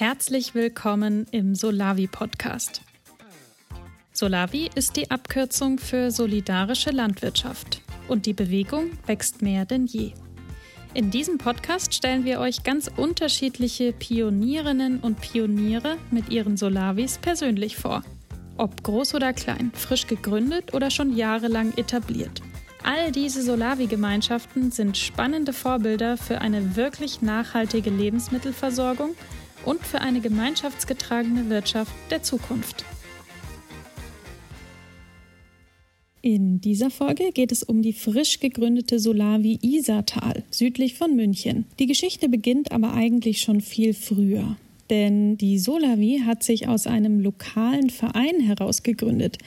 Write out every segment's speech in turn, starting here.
Herzlich willkommen im Solavi Podcast. Solavi ist die Abkürzung für solidarische Landwirtschaft und die Bewegung wächst mehr denn je. In diesem Podcast stellen wir euch ganz unterschiedliche Pionierinnen und Pioniere mit ihren Solavis persönlich vor. Ob groß oder klein, frisch gegründet oder schon jahrelang etabliert. All diese Solavi-Gemeinschaften sind spannende Vorbilder für eine wirklich nachhaltige Lebensmittelversorgung und für eine gemeinschaftsgetragene Wirtschaft der Zukunft. In dieser Folge geht es um die frisch gegründete Solavi Isartal südlich von München. Die Geschichte beginnt aber eigentlich schon viel früher. Denn die Solavi hat sich aus einem lokalen Verein heraus gegründet,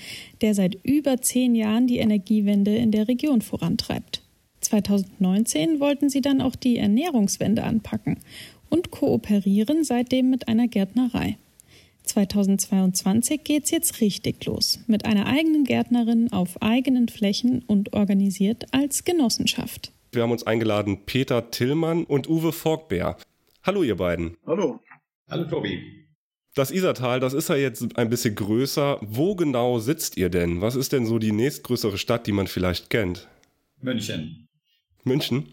der seit über zehn Jahren die Energiewende in der Region vorantreibt. 2019 wollten sie dann auch die Ernährungswende anpacken und kooperieren seitdem mit einer Gärtnerei. 2022 geht's jetzt richtig los. Mit einer eigenen Gärtnerin auf eigenen Flächen und organisiert als Genossenschaft. Wir haben uns eingeladen Peter Tillmann und Uwe Forkbär. Hallo ihr beiden. Hallo. Hallo Tobi. Das Isartal, das ist ja jetzt ein bisschen größer. Wo genau sitzt ihr denn? Was ist denn so die nächstgrößere Stadt, die man vielleicht kennt? München. München?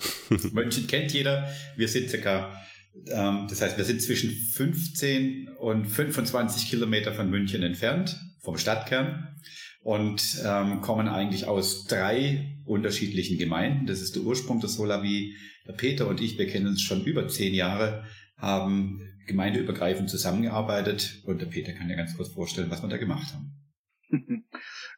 München kennt jeder. Wir sind circa, das heißt, wir sind zwischen 15 und 25 Kilometer von München entfernt, vom Stadtkern. Und ähm, kommen eigentlich aus drei unterschiedlichen Gemeinden. Das ist der Ursprung der Solavi. Peter und ich, wir kennen uns schon über zehn Jahre, haben gemeindeübergreifend zusammengearbeitet und der Peter kann ja ganz kurz vorstellen, was wir da gemacht haben.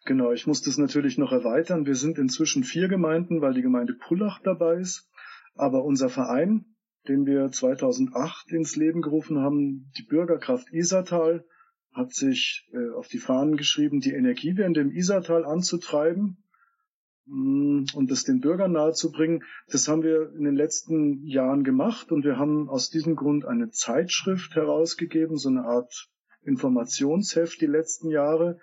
Genau, ich muss das natürlich noch erweitern. Wir sind inzwischen vier Gemeinden, weil die Gemeinde Pullach dabei ist. Aber unser Verein, den wir 2008 ins Leben gerufen haben, die Bürgerkraft Isartal, hat sich äh, auf die Fahnen geschrieben, die Energiewende im Isartal anzutreiben Mm, und das den Bürgern nahezubringen. Das haben wir in den letzten Jahren gemacht und wir haben aus diesem Grund eine Zeitschrift herausgegeben, so eine Art Informationsheft die letzten Jahre.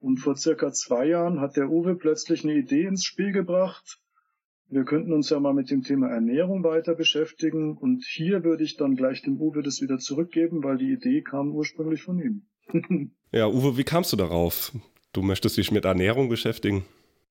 Und vor circa zwei Jahren hat der Uwe plötzlich eine Idee ins Spiel gebracht. Wir könnten uns ja mal mit dem Thema Ernährung weiter beschäftigen. Und hier würde ich dann gleich dem Uwe das wieder zurückgeben, weil die Idee kam ursprünglich von ihm. ja, Uwe, wie kamst du darauf? Du möchtest dich mit Ernährung beschäftigen?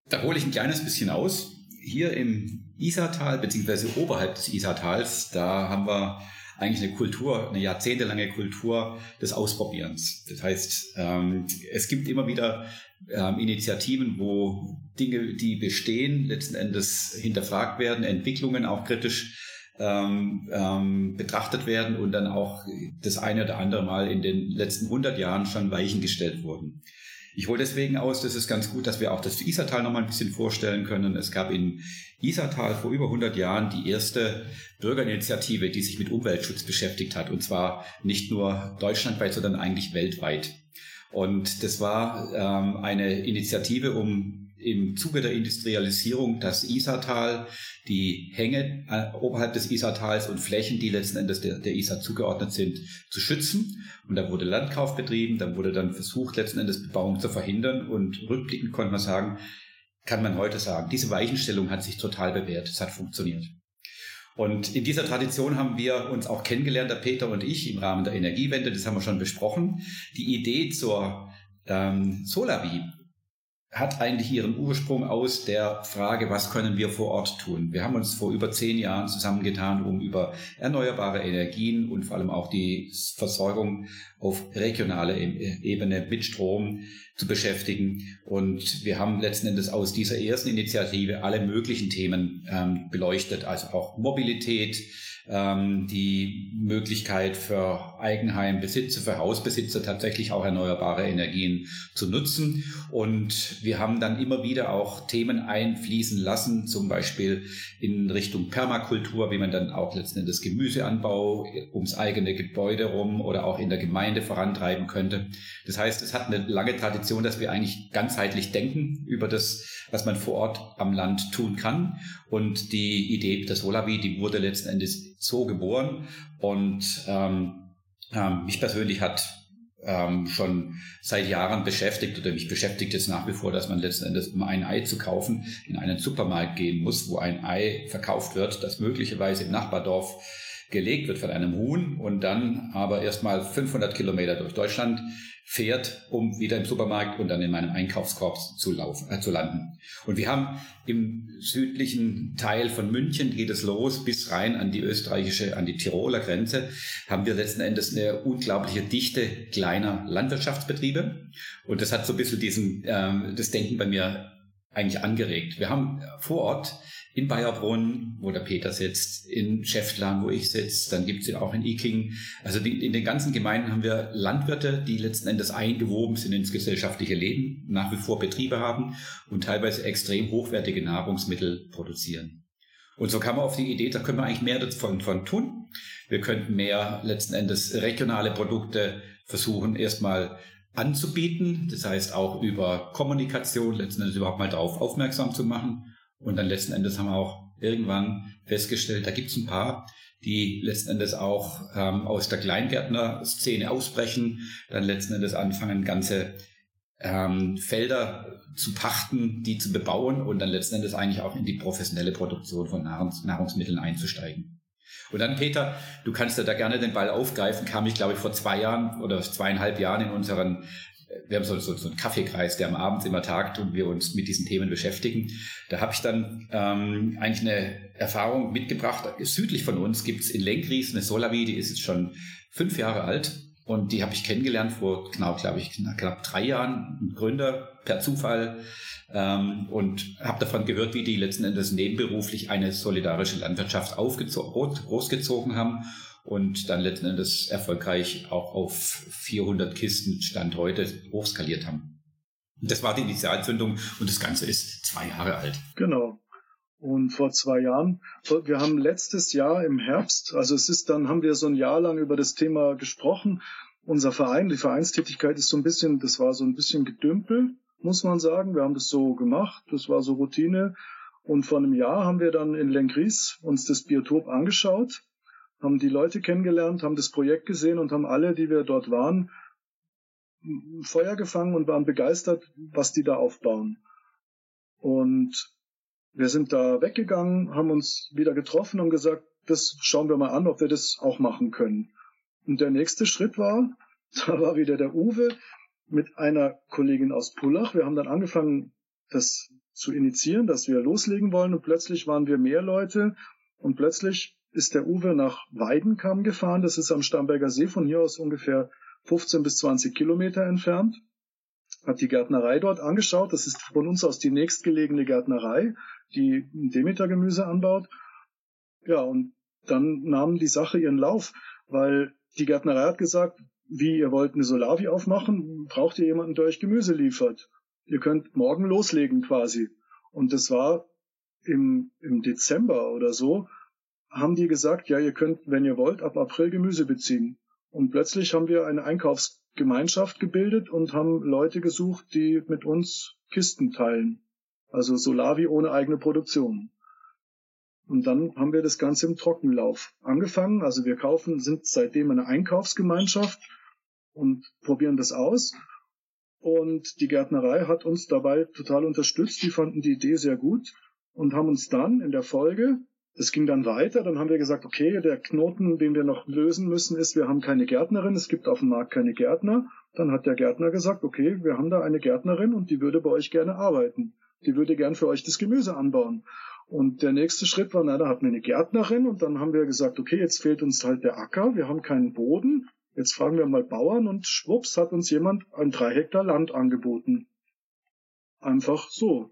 Da hole ich ein kleines bisschen aus. Hier im Isartal, beziehungsweise oberhalb des Isartals, da haben wir eigentlich eine Kultur, eine jahrzehntelange Kultur des Ausprobierens. Das heißt, ähm, es gibt immer wieder ähm, Initiativen, wo Dinge, die bestehen, letzten Endes hinterfragt werden, Entwicklungen auch kritisch ähm, ähm, betrachtet werden und dann auch das eine oder andere Mal in den letzten 100 Jahren schon Weichen gestellt wurden. Ich hole deswegen aus, das ist ganz gut, dass wir auch das Isartal noch mal ein bisschen vorstellen können. Es gab in Isartal vor über 100 Jahren die erste Bürgerinitiative, die sich mit Umweltschutz beschäftigt hat. Und zwar nicht nur deutschlandweit, sondern eigentlich weltweit. Und das war ähm, eine Initiative, um im Zuge der Industrialisierung das Isartal, die Hänge äh, oberhalb des Isartals und Flächen, die letzten Endes der, der Isar zugeordnet sind, zu schützen. Und da wurde Landkauf betrieben, da wurde dann versucht, letzten Endes Bebauung zu verhindern. Und rückblickend konnte man sagen, kann man heute sagen, diese Weichenstellung hat sich total bewährt, es hat funktioniert. Und in dieser Tradition haben wir uns auch kennengelernt, der Peter und ich, im Rahmen der Energiewende, das haben wir schon besprochen. Die Idee zur ähm, Solavi hat eigentlich ihren Ursprung aus der Frage, was können wir vor Ort tun? Wir haben uns vor über zehn Jahren zusammengetan, um über erneuerbare Energien und vor allem auch die Versorgung auf regionaler e-, Ebene mit Strom zu beschäftigen. Und wir haben letzten Endes aus dieser ersten Initiative alle möglichen Themen ähm, beleuchtet, also auch Mobilität, ähm, die Möglichkeit für Eigenheimbesitzer, für Hausbesitzer tatsächlich auch erneuerbare Energien zu nutzen. Und wir haben dann immer wieder auch Themen einfließen lassen, zum Beispiel in Richtung Permakultur, wie man dann auch letzten Endes Gemüseanbau ums eigene Gebäude rum oder auch in der Gemeinde vorantreiben könnte. Das heißt, es hat eine lange Tradition, dass wir eigentlich ganzheitlich denken über das, was man vor Ort am Land tun kann. Und die Idee des Solavi, die wurde letzten Endes so geboren und ähm, ähm, mich persönlich hat ähm, schon seit Jahren beschäftigt oder mich beschäftigt jetzt nach wie vor, dass man letzten Endes, um ein Ei zu kaufen, in einen Supermarkt gehen muss, wo ein Ei verkauft wird, das möglicherweise im Nachbardorf gelegt wird von einem Huhn und dann aber erstmal 500 Kilometer durch Deutschland fährt, um wieder im Supermarkt und dann in meinem Einkaufskorb zu, laufen, äh, zu landen. Und wir haben im südlichen Teil von München geht es los bis rein an die österreichische, an die Tiroler Grenze, haben wir letzten Endes eine unglaubliche Dichte kleiner Landwirtschaftsbetriebe. Und das hat so ein bisschen diesen, ähm, das Denken bei mir eigentlich angeregt. Wir haben vor Ort in Bayerbrunn, wo der Peter sitzt, in Schäftlarn, wo ich sitze, dann gibt es auch in Iking. Also die, in den ganzen Gemeinden haben wir Landwirte, die letzten Endes eingewoben sind ins gesellschaftliche Leben, nach wie vor Betriebe haben und teilweise extrem hochwertige Nahrungsmittel produzieren. Und so kam man auf die Idee, da können wir eigentlich mehr davon von tun. Wir könnten mehr letzten Endes regionale Produkte versuchen, erstmal anzubieten. Das heißt auch über Kommunikation letzten Endes überhaupt mal darauf aufmerksam zu machen und dann letzten Endes haben wir auch irgendwann festgestellt, da gibt es ein paar, die letzten Endes auch ähm, aus der Kleingärtner-Szene ausbrechen, dann letzten Endes anfangen, ganze ähm, Felder zu pachten, die zu bebauen und dann letzten Endes eigentlich auch in die professionelle Produktion von Nahrungs Nahrungsmitteln einzusteigen. Und dann, Peter, du kannst ja da gerne den Ball aufgreifen, kam ich, glaube ich, vor zwei Jahren oder zweieinhalb Jahren in unseren wir haben so, so, so einen Kaffeekreis, der am Abend immer tagt und wir uns mit diesen Themen beschäftigen. Da habe ich dann ähm, eigentlich eine Erfahrung mitgebracht. Südlich von uns gibt es in Lenkries eine Solavi, die ist jetzt schon fünf Jahre alt. Und die habe ich kennengelernt vor genau, glaube ich, knapp drei Jahren. Ein Gründer per Zufall ähm, und habe davon gehört, wie die letzten Endes nebenberuflich eine solidarische Landwirtschaft großgezogen haben und dann letzten Endes erfolgreich auch auf 400 Kisten Stand heute hochskaliert haben. Das war die Initialzündung und das Ganze ist zwei Jahre alt. Genau. Und vor zwei Jahren, wir haben letztes Jahr im Herbst, also es ist dann, haben wir so ein Jahr lang über das Thema gesprochen. Unser Verein, die Vereinstätigkeit ist so ein bisschen, das war so ein bisschen Gedümpel, muss man sagen. Wir haben das so gemacht, das war so Routine. Und vor einem Jahr haben wir dann in Lenkries uns das Biotop angeschaut haben die Leute kennengelernt, haben das Projekt gesehen und haben alle, die wir dort waren, Feuer gefangen und waren begeistert, was die da aufbauen. Und wir sind da weggegangen, haben uns wieder getroffen und gesagt, das schauen wir mal an, ob wir das auch machen können. Und der nächste Schritt war, da war wieder der Uwe mit einer Kollegin aus Pullach. Wir haben dann angefangen, das zu initiieren, dass wir loslegen wollen und plötzlich waren wir mehr Leute und plötzlich ist der Uwe nach Weidenkamm gefahren. Das ist am Starnberger See, von hier aus ungefähr 15 bis 20 Kilometer entfernt. Hat die Gärtnerei dort angeschaut. Das ist von uns aus die nächstgelegene Gärtnerei, die Demeter-Gemüse anbaut. Ja, und dann nahm die Sache ihren Lauf, weil die Gärtnerei hat gesagt, wie ihr wollt eine Solavi aufmachen, braucht ihr jemanden, der euch Gemüse liefert. Ihr könnt morgen loslegen quasi. Und das war im, im Dezember oder so haben die gesagt, ja, ihr könnt, wenn ihr wollt, ab April Gemüse beziehen. Und plötzlich haben wir eine Einkaufsgemeinschaft gebildet und haben Leute gesucht, die mit uns Kisten teilen. Also Solavi ohne eigene Produktion. Und dann haben wir das Ganze im Trockenlauf angefangen. Also wir kaufen, sind seitdem eine Einkaufsgemeinschaft und probieren das aus. Und die Gärtnerei hat uns dabei total unterstützt. Die fanden die Idee sehr gut und haben uns dann in der Folge es ging dann weiter, dann haben wir gesagt, okay, der Knoten, den wir noch lösen müssen, ist, wir haben keine Gärtnerin, es gibt auf dem Markt keine Gärtner. Dann hat der Gärtner gesagt, okay, wir haben da eine Gärtnerin und die würde bei euch gerne arbeiten. Die würde gern für euch das Gemüse anbauen. Und der nächste Schritt war, na, da hatten wir eine Gärtnerin und dann haben wir gesagt, okay, jetzt fehlt uns halt der Acker, wir haben keinen Boden. Jetzt fragen wir mal Bauern und schwupps hat uns jemand ein drei Hektar Land angeboten. Einfach so.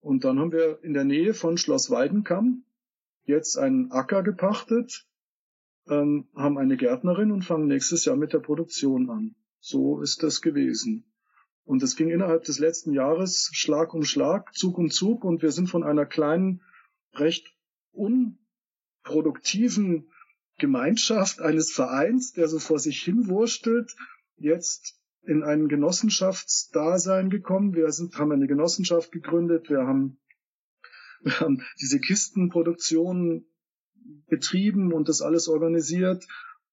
Und dann haben wir in der Nähe von Schloss Weidenkamm jetzt einen Acker gepachtet, ähm, haben eine Gärtnerin und fangen nächstes Jahr mit der Produktion an. So ist das gewesen. Und es ging innerhalb des letzten Jahres Schlag um Schlag, Zug um Zug und wir sind von einer kleinen, recht unproduktiven Gemeinschaft eines Vereins, der so vor sich hin wurstelt, jetzt in ein Genossenschaftsdasein gekommen. Wir sind, haben eine Genossenschaft gegründet, wir haben wir haben diese Kistenproduktion betrieben und das alles organisiert.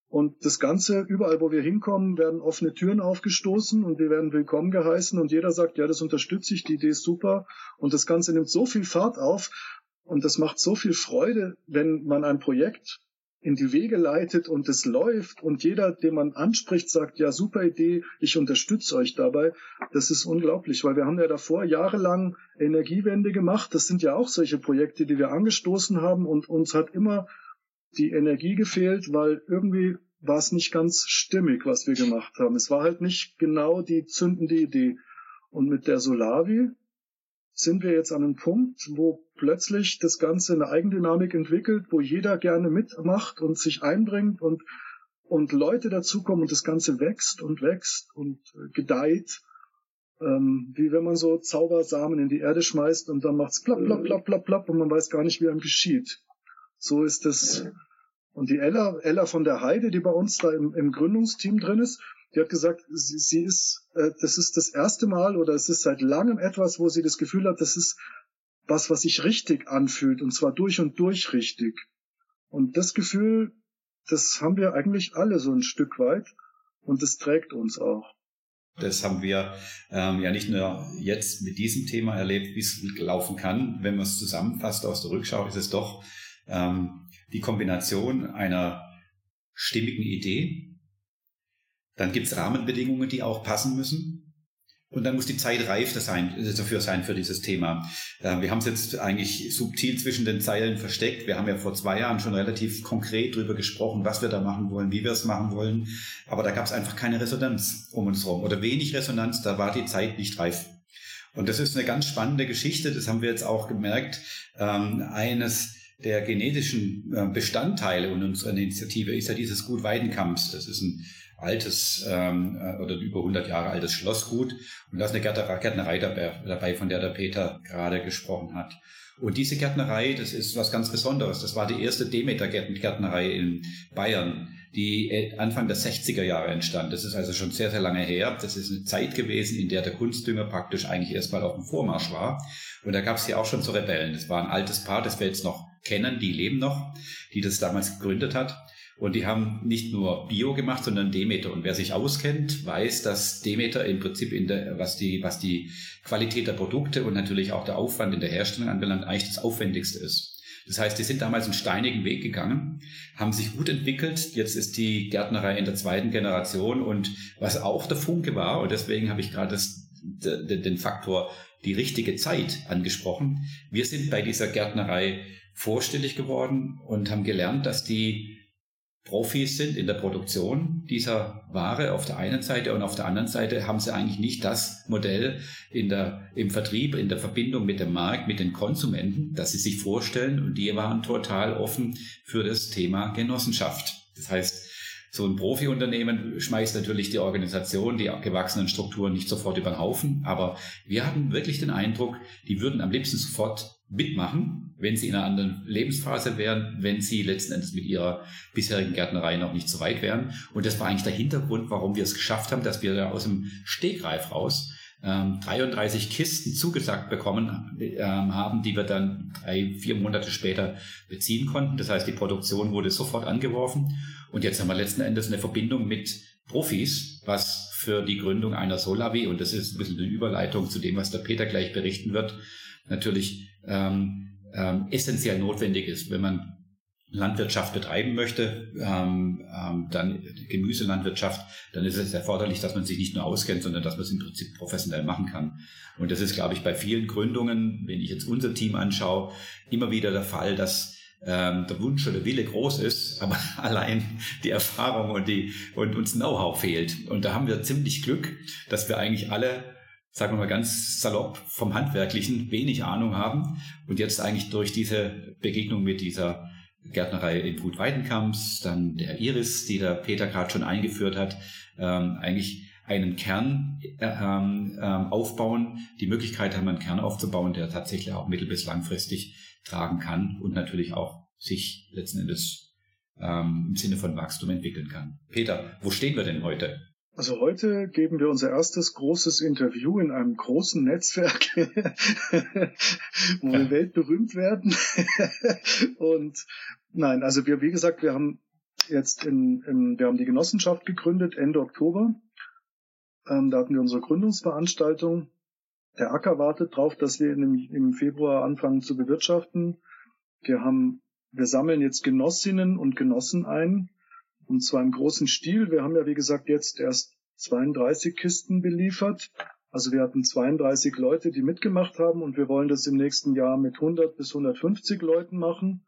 Und das Ganze, überall wo wir hinkommen, werden offene Türen aufgestoßen und wir werden willkommen geheißen und jeder sagt, ja, das unterstütze ich, die Idee ist super. Und das Ganze nimmt so viel Fahrt auf und das macht so viel Freude, wenn man ein Projekt in die Wege leitet und es läuft und jeder, den man anspricht, sagt, ja, super Idee, ich unterstütze euch dabei. Das ist unglaublich, weil wir haben ja davor jahrelang Energiewende gemacht. Das sind ja auch solche Projekte, die wir angestoßen haben und uns hat immer die Energie gefehlt, weil irgendwie war es nicht ganz stimmig, was wir gemacht haben. Es war halt nicht genau die zündende Idee. Und mit der Solavi sind wir jetzt an einem Punkt, wo plötzlich das Ganze eine Eigendynamik entwickelt, wo jeder gerne mitmacht und sich einbringt und, und Leute dazukommen und das Ganze wächst und wächst und äh, gedeiht. Ähm, wie wenn man so Zaubersamen in die Erde schmeißt und dann macht's plapp, plapp, plapp, plapp, plapp und man weiß gar nicht, wie einem geschieht. So ist es. Und die Ella, Ella von der Heide, die bei uns da im, im Gründungsteam drin ist, die hat gesagt, sie, sie ist, äh, das ist das erste Mal oder es ist seit langem etwas, wo sie das Gefühl hat, das ist was, was sich richtig anfühlt und zwar durch und durch richtig. Und das Gefühl, das haben wir eigentlich alle so ein Stück weit und das trägt uns auch. Das haben wir ähm, ja nicht nur jetzt mit diesem Thema erlebt, wie es laufen kann. Wenn man es zusammenfasst aus der Rückschau, ist es doch ähm, die Kombination einer stimmigen Idee, dann gibt es Rahmenbedingungen, die auch passen müssen. Und dann muss die Zeit reif sein, dafür sein für dieses Thema. Äh, wir haben es jetzt eigentlich subtil zwischen den Zeilen versteckt. Wir haben ja vor zwei Jahren schon relativ konkret darüber gesprochen, was wir da machen wollen, wie wir es machen wollen. Aber da gab es einfach keine Resonanz um uns herum oder wenig Resonanz. Da war die Zeit nicht reif. Und das ist eine ganz spannende Geschichte. Das haben wir jetzt auch gemerkt. Ähm, eines der genetischen äh, Bestandteile unserer Initiative ist ja dieses Gut Weidenkamps. Das ist ein altes ähm, äh, oder über 100 Jahre altes Schlossgut. Und da ist eine Gärtnerei dabei, von der der Peter gerade gesprochen hat. Und diese Gärtnerei, das ist was ganz Besonderes. Das war die erste Demeter-Gärtnerei in Bayern, die äh, Anfang der 60er Jahre entstand. Das ist also schon sehr, sehr lange her. Das ist eine Zeit gewesen, in der der Kunstdünger praktisch eigentlich erstmal auf dem Vormarsch war. Und da gab es ja auch schon so Rebellen. Das war ein altes Paar, das wir jetzt noch kennen, die leben noch, die das damals gegründet hat. Und die haben nicht nur Bio gemacht, sondern Demeter. Und wer sich auskennt, weiß, dass Demeter im Prinzip in der, was die, was die Qualität der Produkte und natürlich auch der Aufwand in der Herstellung anbelangt, eigentlich das Aufwendigste ist. Das heißt, die sind damals einen steinigen Weg gegangen, haben sich gut entwickelt. Jetzt ist die Gärtnerei in der zweiten Generation und was auch der Funke war, und deswegen habe ich gerade den Faktor die richtige Zeit angesprochen. Wir sind bei dieser Gärtnerei vorstellig geworden und haben gelernt, dass die Profis sind in der Produktion dieser Ware auf der einen Seite und auf der anderen Seite haben sie eigentlich nicht das Modell in der, im Vertrieb, in der Verbindung mit dem Markt, mit den Konsumenten, das sie sich vorstellen. Und die waren total offen für das Thema Genossenschaft. Das heißt, so ein Profi-Unternehmen schmeißt natürlich die Organisation, die gewachsenen Strukturen nicht sofort über den Haufen, aber wir hatten wirklich den Eindruck, die würden am liebsten sofort mitmachen, wenn sie in einer anderen Lebensphase wären, wenn sie letzten Endes mit ihrer bisherigen Gärtnerei noch nicht so weit wären. Und das war eigentlich der Hintergrund, warum wir es geschafft haben, dass wir aus dem Stegreif raus ähm, 33 Kisten zugesagt bekommen ähm, haben, die wir dann drei, vier Monate später beziehen konnten. Das heißt, die Produktion wurde sofort angeworfen. Und jetzt haben wir letzten Endes eine Verbindung mit Profis, was für die Gründung einer Solavi, und das ist ein bisschen eine Überleitung zu dem, was der Peter gleich berichten wird, natürlich ähm, ähm, essentiell notwendig ist, wenn man Landwirtschaft betreiben möchte, ähm, ähm, dann Gemüselandwirtschaft, dann ist es erforderlich, dass man sich nicht nur auskennt, sondern dass man es im Prinzip professionell machen kann. Und das ist, glaube ich, bei vielen Gründungen, wenn ich jetzt unser Team anschaue, immer wieder der Fall, dass ähm, der Wunsch oder Wille groß ist, aber allein die Erfahrung und die und uns Know-how fehlt. Und da haben wir ziemlich Glück, dass wir eigentlich alle sagen wir mal ganz salopp, vom Handwerklichen wenig Ahnung haben und jetzt eigentlich durch diese Begegnung mit dieser Gärtnerei in Wut Weidenkamps, dann der Iris, die der Peter gerade schon eingeführt hat, ähm, eigentlich einen Kern äh, ähm, aufbauen, die Möglichkeit haben, einen Kern aufzubauen, der tatsächlich auch mittel- bis langfristig tragen kann und natürlich auch sich letzten Endes ähm, im Sinne von Wachstum entwickeln kann. Peter, wo stehen wir denn heute? Also heute geben wir unser erstes großes Interview in einem großen Netzwerk, wo wir weltberühmt werden. Und nein, also wir, wie gesagt, wir haben jetzt in, in wir haben die Genossenschaft gegründet Ende Oktober. Ähm, da hatten wir unsere Gründungsveranstaltung. Der Acker wartet darauf, dass wir in, im Februar anfangen zu bewirtschaften. Wir haben wir sammeln jetzt Genossinnen und Genossen ein, und zwar im großen Stil. Wir haben ja, wie gesagt, jetzt erst 32 Kisten beliefert. Also wir hatten 32 Leute, die mitgemacht haben und wir wollen das im nächsten Jahr mit 100 bis 150 Leuten machen.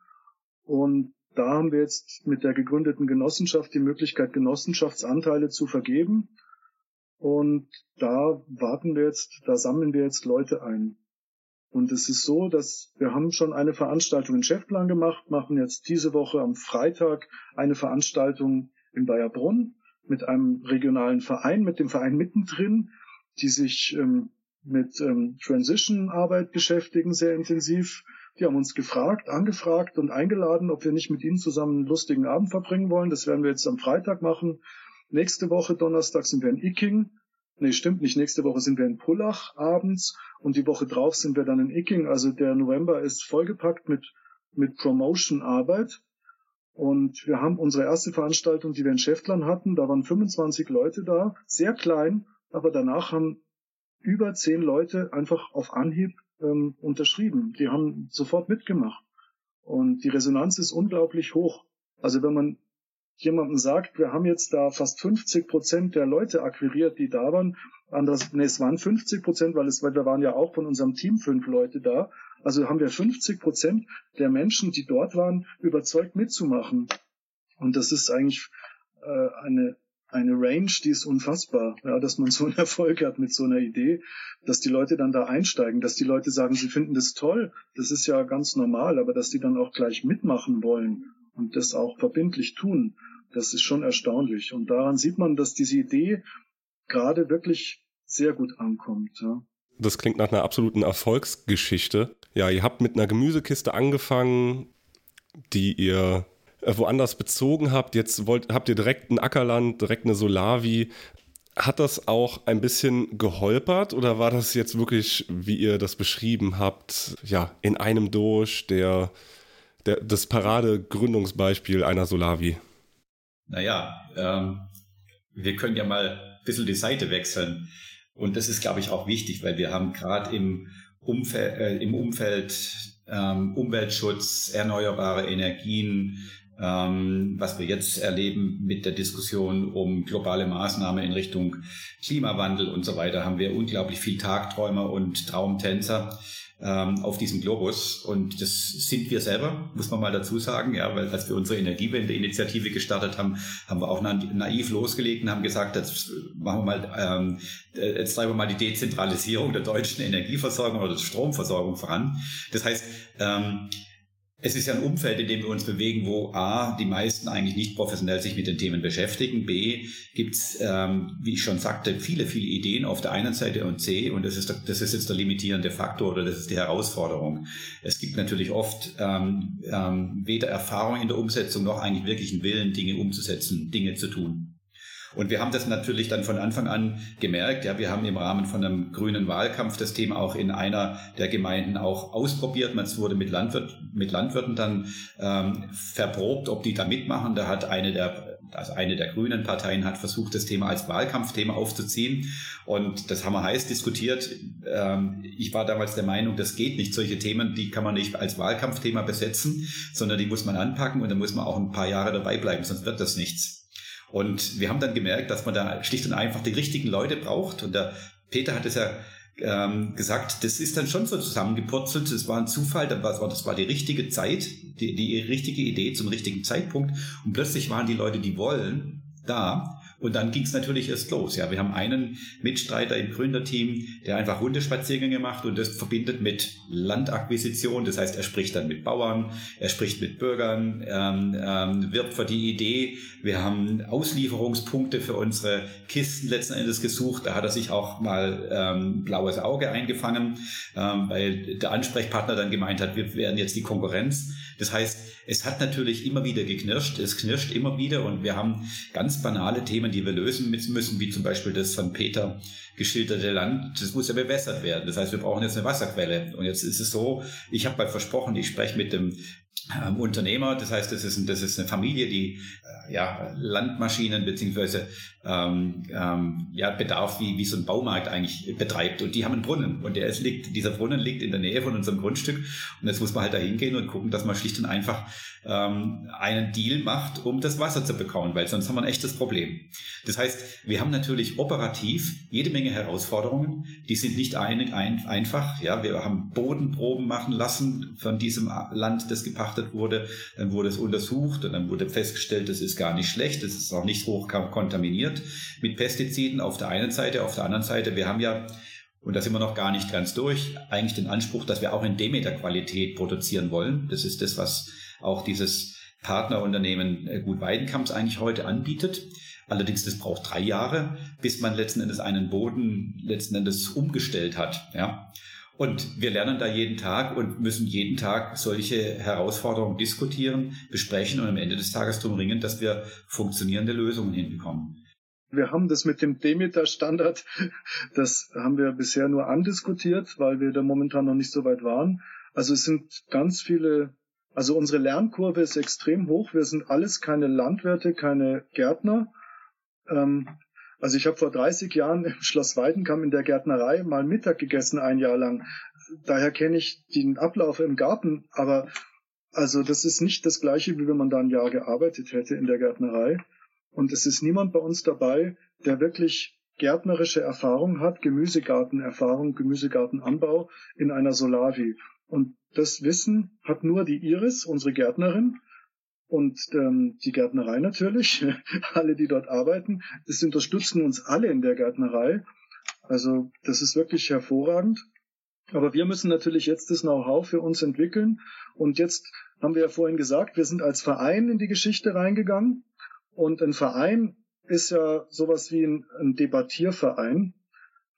Und da haben wir jetzt mit der gegründeten Genossenschaft die Möglichkeit, Genossenschaftsanteile zu vergeben. Und da warten wir jetzt, da sammeln wir jetzt Leute ein. Und es ist so, dass wir haben schon eine Veranstaltung in Chefplan gemacht, machen jetzt diese Woche am Freitag eine Veranstaltung in Bayerbrunn mit einem regionalen Verein, mit dem Verein mittendrin, die sich ähm, mit ähm, Transition-Arbeit beschäftigen, sehr intensiv. Die haben uns gefragt, angefragt und eingeladen, ob wir nicht mit ihnen zusammen einen lustigen Abend verbringen wollen. Das werden wir jetzt am Freitag machen. Nächste Woche Donnerstag sind wir in Icking. Nee, stimmt nicht. Nächste Woche sind wir in Pullach abends und die Woche drauf sind wir dann in Icking. Also der November ist vollgepackt mit, mit Promotion-Arbeit. Und wir haben unsere erste Veranstaltung, die wir in Schäftlern hatten, da waren 25 Leute da, sehr klein, aber danach haben über zehn Leute einfach auf Anhieb ähm, unterschrieben. Die haben sofort mitgemacht. Und die Resonanz ist unglaublich hoch. Also wenn man jemandem sagt, wir haben jetzt da fast 50 Prozent der Leute akquiriert, die da waren, anders, nee, es waren 50 Prozent, weil es, weil wir waren ja auch von unserem Team fünf Leute da. Also haben wir 50 Prozent der Menschen, die dort waren, überzeugt mitzumachen. Und das ist eigentlich äh, eine eine Range, die ist unfassbar, ja, dass man so einen Erfolg hat mit so einer Idee, dass die Leute dann da einsteigen, dass die Leute sagen, sie finden das toll, das ist ja ganz normal, aber dass die dann auch gleich mitmachen wollen und das auch verbindlich tun, das ist schon erstaunlich. Und daran sieht man, dass diese Idee gerade wirklich sehr gut ankommt. Ja. Das klingt nach einer absoluten Erfolgsgeschichte. Ja, ihr habt mit einer Gemüsekiste angefangen, die ihr äh, woanders bezogen habt. Jetzt wollt, habt ihr direkt ein Ackerland, direkt eine Solavi. Hat das auch ein bisschen geholpert oder war das jetzt wirklich, wie ihr das beschrieben habt, ja, in einem durch der, der, das Parade-Gründungsbeispiel einer Solavi? Naja, ähm, wir können ja mal ein bisschen die Seite wechseln. Und das ist, glaube ich, auch wichtig, weil wir haben gerade im, Umfeld, äh, im Umfeld ähm, Umweltschutz, erneuerbare Energien, was wir jetzt erleben mit der Diskussion um globale Maßnahmen in Richtung Klimawandel und so weiter, haben wir unglaublich viel Tagträumer und Traumtänzer ähm, auf diesem Globus. Und das sind wir selber, muss man mal dazu sagen, ja, weil als wir unsere Energiewende-Initiative gestartet haben, haben wir auch naiv losgelegt und haben gesagt, jetzt machen wir mal, ähm, jetzt treiben wir mal die Dezentralisierung der deutschen Energieversorgung oder der Stromversorgung voran. Das heißt, ähm, es ist ja ein Umfeld, in dem wir uns bewegen, wo A, die meisten eigentlich nicht professionell sich mit den Themen beschäftigen, B, gibt's, ähm, wie ich schon sagte, viele, viele Ideen auf der einen Seite und C, und das ist, das ist jetzt der limitierende Faktor oder das ist die Herausforderung. Es gibt natürlich oft ähm, ähm, weder Erfahrung in der Umsetzung noch eigentlich wirklich einen Willen, Dinge umzusetzen, Dinge zu tun. Und wir haben das natürlich dann von Anfang an gemerkt. Ja, wir haben im Rahmen von einem grünen Wahlkampf das Thema auch in einer der Gemeinden auch ausprobiert. Man wurde mit, Landwirt, mit Landwirten dann ähm, verprobt, ob die da mitmachen. Da hat eine der also eine der grünen Parteien hat versucht, das Thema als Wahlkampfthema aufzuziehen. Und das haben wir heiß diskutiert. Ähm, ich war damals der Meinung, das geht nicht. Solche Themen, die kann man nicht als Wahlkampfthema besetzen, sondern die muss man anpacken und da muss man auch ein paar Jahre dabei bleiben, sonst wird das nichts. Und wir haben dann gemerkt, dass man da schlicht und einfach die richtigen Leute braucht. Und der Peter hat es ja ähm, gesagt, das ist dann schon so zusammengepurzelt. Das war ein Zufall, das war, das war die richtige Zeit, die, die richtige Idee zum richtigen Zeitpunkt. Und plötzlich waren die Leute, die wollen, da. Und dann ging es natürlich erst los. Ja, wir haben einen Mitstreiter im Gründerteam, der einfach Hundespaziergänge macht und das verbindet mit Landakquisition. Das heißt, er spricht dann mit Bauern, er spricht mit Bürgern, ähm, ähm, wirbt für die Idee. Wir haben Auslieferungspunkte für unsere Kisten letzten Endes gesucht. Da hat er sich auch mal ähm, blaues Auge eingefangen, ähm, weil der Ansprechpartner dann gemeint hat, wir werden jetzt die Konkurrenz. Das heißt, es hat natürlich immer wieder geknirscht, es knirscht immer wieder und wir haben ganz banale Themen, die wir lösen müssen, wie zum Beispiel das von Peter geschilderte Land, das muss ja bewässert werden. Das heißt, wir brauchen jetzt eine Wasserquelle. Und jetzt ist es so, ich habe mal versprochen, ich spreche mit dem ähm, Unternehmer. Das heißt, das ist, das ist eine Familie, die äh, ja, Landmaschinen beziehungsweise ähm, ähm, ja, Bedarf wie, wie so ein Baumarkt eigentlich betreibt. Und die haben einen Brunnen. Und der ist, liegt, dieser Brunnen liegt in der Nähe von unserem Grundstück. Und jetzt muss man halt da hingehen und gucken, dass man schlicht und einfach ähm, einen Deal macht, um das Wasser zu bekommen, weil sonst haben wir ein echtes Problem. Das heißt, wir haben natürlich operativ jede Menge Herausforderungen. Die sind nicht ein, ein, einfach. Ja, wir haben Bodenproben machen lassen von diesem Land, das gepachtet wurde. Dann wurde es untersucht und dann wurde festgestellt, das ist gar nicht schlecht, das ist auch nicht hoch kontaminiert mit Pestiziden auf der einen Seite, auf der anderen Seite, wir haben ja und da sind wir noch gar nicht ganz durch, eigentlich den Anspruch, dass wir auch in Demeter-Qualität produzieren wollen. Das ist das, was auch dieses Partnerunternehmen äh, Gut Weidenkamps eigentlich heute anbietet. Allerdings, das braucht drei Jahre, bis man letzten Endes einen Boden letzten Endes umgestellt hat. Ja. Und wir lernen da jeden Tag und müssen jeden Tag solche Herausforderungen diskutieren, besprechen und am Ende des Tages darum ringen, dass wir funktionierende Lösungen hinbekommen. Wir haben das mit dem Demeter-Standard, das haben wir bisher nur andiskutiert, weil wir da momentan noch nicht so weit waren. Also es sind ganz viele, also unsere Lernkurve ist extrem hoch. Wir sind alles keine Landwirte, keine Gärtner. Ähm, also ich habe vor 30 Jahren im Schloss Weidenkamp in der Gärtnerei mal Mittag gegessen, ein Jahr lang. Daher kenne ich den Ablauf im Garten, aber also das ist nicht das gleiche, wie wenn man da ein Jahr gearbeitet hätte in der Gärtnerei. Und es ist niemand bei uns dabei, der wirklich gärtnerische Erfahrung hat, Gemüsegartenerfahrung, Gemüsegartenanbau in einer Solavi. Und das Wissen hat nur die Iris, unsere Gärtnerin, und ähm, die Gärtnerei natürlich, alle, die dort arbeiten. Das unterstützen uns alle in der Gärtnerei. Also das ist wirklich hervorragend. Aber wir müssen natürlich jetzt das Know-how für uns entwickeln. Und jetzt haben wir ja vorhin gesagt, wir sind als Verein in die Geschichte reingegangen. Und ein Verein ist ja sowas wie ein, ein Debattierverein.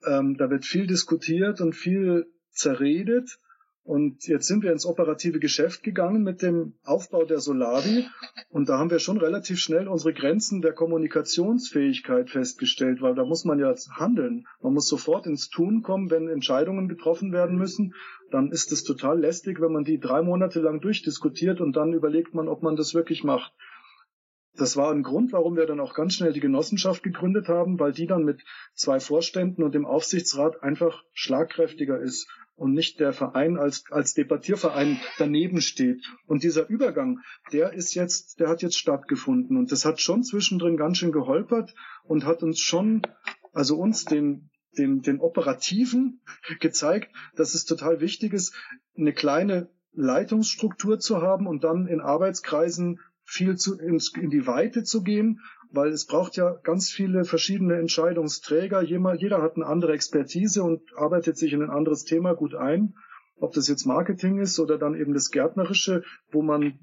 Ähm, da wird viel diskutiert und viel zerredet. Und jetzt sind wir ins operative Geschäft gegangen mit dem Aufbau der Solavi. Und da haben wir schon relativ schnell unsere Grenzen der Kommunikationsfähigkeit festgestellt, weil da muss man ja handeln. Man muss sofort ins Tun kommen, wenn Entscheidungen getroffen werden müssen. Dann ist es total lästig, wenn man die drei Monate lang durchdiskutiert und dann überlegt man, ob man das wirklich macht. Das war ein Grund, warum wir dann auch ganz schnell die Genossenschaft gegründet haben, weil die dann mit zwei Vorständen und dem Aufsichtsrat einfach schlagkräftiger ist und nicht der Verein als, als Debattierverein daneben steht. Und dieser Übergang, der ist jetzt, der hat jetzt stattgefunden. Und das hat schon zwischendrin ganz schön geholpert und hat uns schon, also uns, den, den, den Operativen gezeigt, dass es total wichtig ist, eine kleine Leitungsstruktur zu haben und dann in Arbeitskreisen viel zu, in, die Weite zu gehen weil es braucht ja ganz viele verschiedene Entscheidungsträger. Jeder hat eine andere Expertise und arbeitet sich in ein anderes Thema gut ein. Ob das jetzt Marketing ist oder dann eben das Gärtnerische, wo man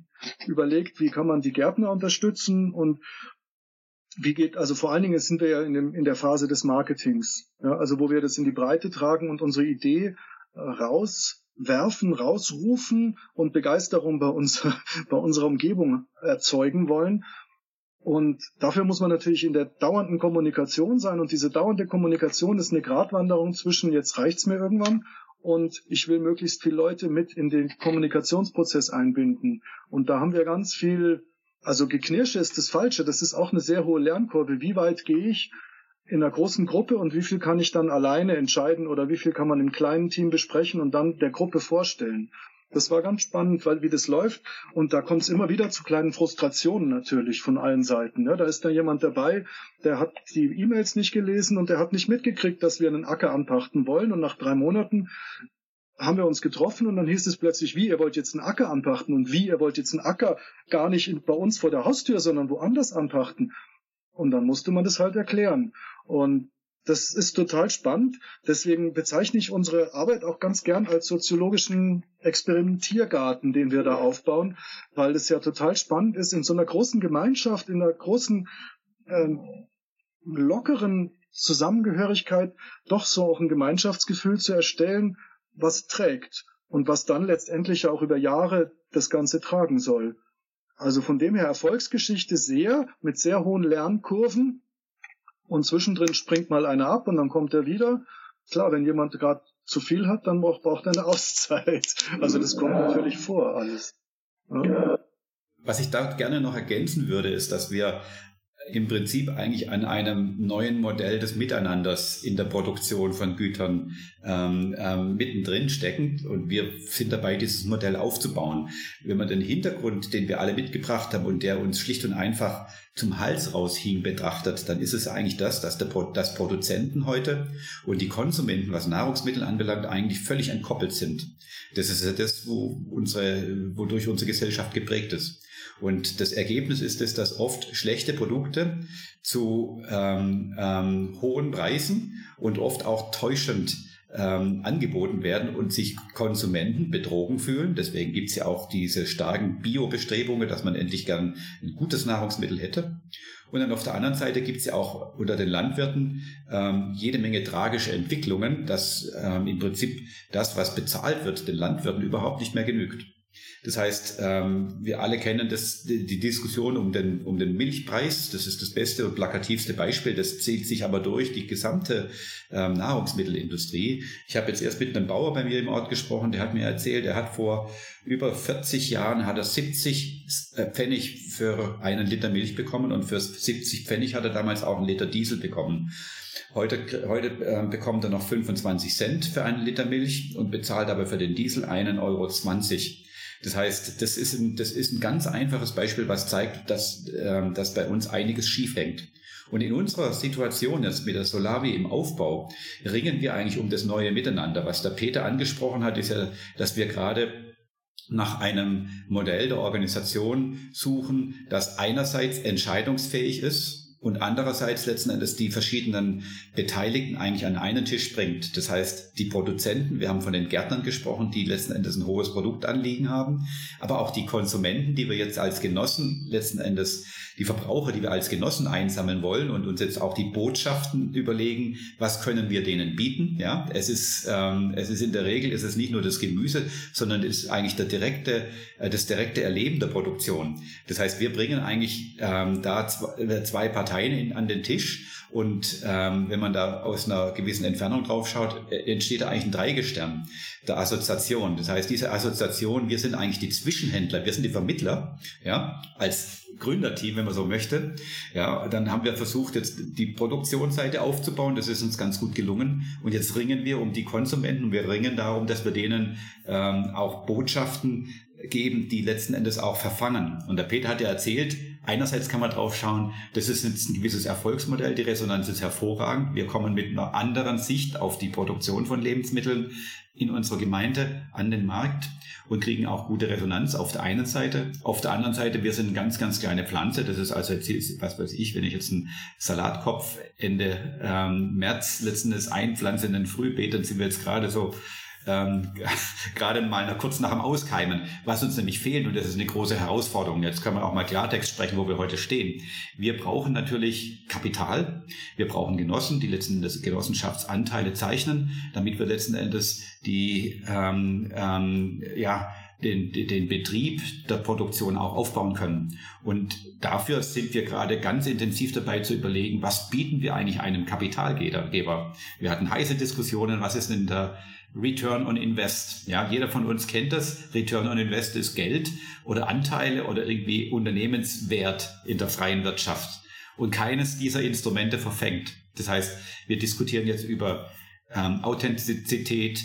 überlegt, wie kann man die Gärtner unterstützen und wie geht, also vor allen Dingen sind wir ja in, dem, in der Phase des Marketings, ja, also wo wir das in die Breite tragen und unsere Idee äh, rauswerfen, rausrufen und Begeisterung bei uns, bei unserer Umgebung erzeugen wollen. Und dafür muss man natürlich in der dauernden Kommunikation sein. Und diese dauernde Kommunikation ist eine Gratwanderung zwischen jetzt reicht's mir irgendwann und ich will möglichst viele Leute mit in den Kommunikationsprozess einbinden. Und da haben wir ganz viel, also Geknirsche ist das Falsche. Das ist auch eine sehr hohe Lernkurve. Wie weit gehe ich in einer großen Gruppe und wie viel kann ich dann alleine entscheiden oder wie viel kann man im kleinen Team besprechen und dann der Gruppe vorstellen? Das war ganz spannend, weil wie das läuft und da kommt es immer wieder zu kleinen Frustrationen natürlich von allen Seiten. Ja, da ist da jemand dabei, der hat die E-Mails nicht gelesen und der hat nicht mitgekriegt, dass wir einen Acker anpachten wollen und nach drei Monaten haben wir uns getroffen und dann hieß es plötzlich, wie, ihr wollt jetzt einen Acker anpachten und wie, ihr wollt jetzt einen Acker gar nicht bei uns vor der Haustür, sondern woanders anpachten. Und dann musste man das halt erklären. Und das ist total spannend. Deswegen bezeichne ich unsere Arbeit auch ganz gern als soziologischen Experimentiergarten, den wir da aufbauen, weil es ja total spannend ist, in so einer großen Gemeinschaft, in einer großen ähm, lockeren Zusammengehörigkeit doch so auch ein Gemeinschaftsgefühl zu erstellen, was trägt und was dann letztendlich auch über Jahre das Ganze tragen soll. Also von dem her Erfolgsgeschichte sehr, mit sehr hohen Lernkurven, und zwischendrin springt mal einer ab und dann kommt er wieder. Klar, wenn jemand gerade zu viel hat, dann braucht, braucht er eine Auszeit. Also das kommt natürlich vor alles. Was ich da gerne noch ergänzen würde, ist, dass wir im Prinzip eigentlich an einem neuen Modell des Miteinanders in der Produktion von Gütern ähm, ähm, mittendrin stecken und wir sind dabei, dieses Modell aufzubauen. Wenn man den Hintergrund, den wir alle mitgebracht haben und der uns schlicht und einfach zum Hals raushing, betrachtet, dann ist es eigentlich das, dass, der, dass Produzenten heute und die Konsumenten, was Nahrungsmittel anbelangt, eigentlich völlig entkoppelt sind. Das ist ja das, wo unsere, wodurch unsere Gesellschaft geprägt ist. Und das Ergebnis ist es, dass oft schlechte Produkte zu ähm, ähm, hohen Preisen und oft auch täuschend ähm, angeboten werden und sich Konsumenten betrogen fühlen. Deswegen gibt es ja auch diese starken Bio-Bestrebungen, dass man endlich gern ein gutes Nahrungsmittel hätte. Und dann auf der anderen Seite gibt es ja auch unter den Landwirten ähm, jede Menge tragische Entwicklungen, dass ähm, im Prinzip das, was bezahlt wird, den Landwirten überhaupt nicht mehr genügt. Das heißt, ähm, wir alle kennen das, die Diskussion um den, um den Milchpreis. Das ist das beste und plakativste Beispiel. Das zieht sich aber durch die gesamte ähm, Nahrungsmittelindustrie. Ich habe jetzt erst mit einem Bauer bei mir im Ort gesprochen, der hat mir erzählt, er hat vor über 40 Jahren hat er 70 äh, Pfennig für einen Liter Milch bekommen und für 70 Pfennig hat er damals auch einen Liter Diesel bekommen. Heute, heute äh, bekommt er noch 25 Cent für einen Liter Milch und bezahlt aber für den Diesel einen Euro 20. Das heißt, das ist ein, das ist ein ganz einfaches Beispiel, was zeigt, dass, äh, dass bei uns einiges schief hängt. Und in unserer Situation jetzt mit der Solavi im Aufbau ringen wir eigentlich um das neue Miteinander. Was der Peter angesprochen hat, ist ja, dass wir gerade nach einem Modell der Organisation suchen, das einerseits entscheidungsfähig ist, und andererseits letzten Endes die verschiedenen Beteiligten eigentlich an einen Tisch bringt. Das heißt, die Produzenten, wir haben von den Gärtnern gesprochen, die letzten Endes ein hohes Produktanliegen haben, aber auch die Konsumenten, die wir jetzt als Genossen letzten Endes die Verbraucher, die wir als Genossen einsammeln wollen und uns jetzt auch die Botschaften überlegen, was können wir denen bieten. Ja, es ist, ähm, es ist in der Regel, ist es nicht nur das Gemüse, sondern es ist eigentlich der direkte, äh, das direkte Erleben der Produktion. Das heißt, wir bringen eigentlich ähm, da zwei, äh, zwei Parteien in, an den Tisch und ähm, wenn man da aus einer gewissen Entfernung drauf schaut, äh, entsteht da eigentlich ein Dreigestern der Assoziation. Das heißt, diese Assoziation, wir sind eigentlich die Zwischenhändler, wir sind die Vermittler, ja, als Gründerteam, wenn man so möchte. Ja, dann haben wir versucht, jetzt die Produktionsseite aufzubauen. Das ist uns ganz gut gelungen. Und jetzt ringen wir um die Konsumenten und wir ringen darum, dass wir denen ähm, auch Botschaften geben, die letzten Endes auch verfangen. Und der Peter hat ja erzählt, einerseits kann man drauf schauen, das ist jetzt ein gewisses Erfolgsmodell, die Resonanz ist hervorragend. Wir kommen mit einer anderen Sicht auf die Produktion von Lebensmitteln in unserer Gemeinde an den Markt und kriegen auch gute Resonanz auf der einen Seite. Auf der anderen Seite, wir sind eine ganz, ganz kleine Pflanze. Das ist also jetzt, was weiß ich, wenn ich jetzt einen Salatkopf Ende ähm, März letztendlich einpflanze in den Frühbeet, dann sind wir jetzt gerade so ähm, gerade mal kurz nach dem Auskeimen, was uns nämlich fehlt, und das ist eine große Herausforderung. Jetzt können wir auch mal Klartext sprechen, wo wir heute stehen. Wir brauchen natürlich Kapital, wir brauchen Genossen, die letzten Endes Genossenschaftsanteile zeichnen, damit wir letzten Endes die ähm, ähm, ja den, den Betrieb der Produktion auch aufbauen können. Und dafür sind wir gerade ganz intensiv dabei zu überlegen, was bieten wir eigentlich einem Kapitalgeber. Wir hatten heiße Diskussionen, was ist denn der Return on Invest. Ja, jeder von uns kennt das. Return on Invest ist Geld oder Anteile oder irgendwie Unternehmenswert in der freien Wirtschaft. Und keines dieser Instrumente verfängt. Das heißt, wir diskutieren jetzt über ähm, Authentizität,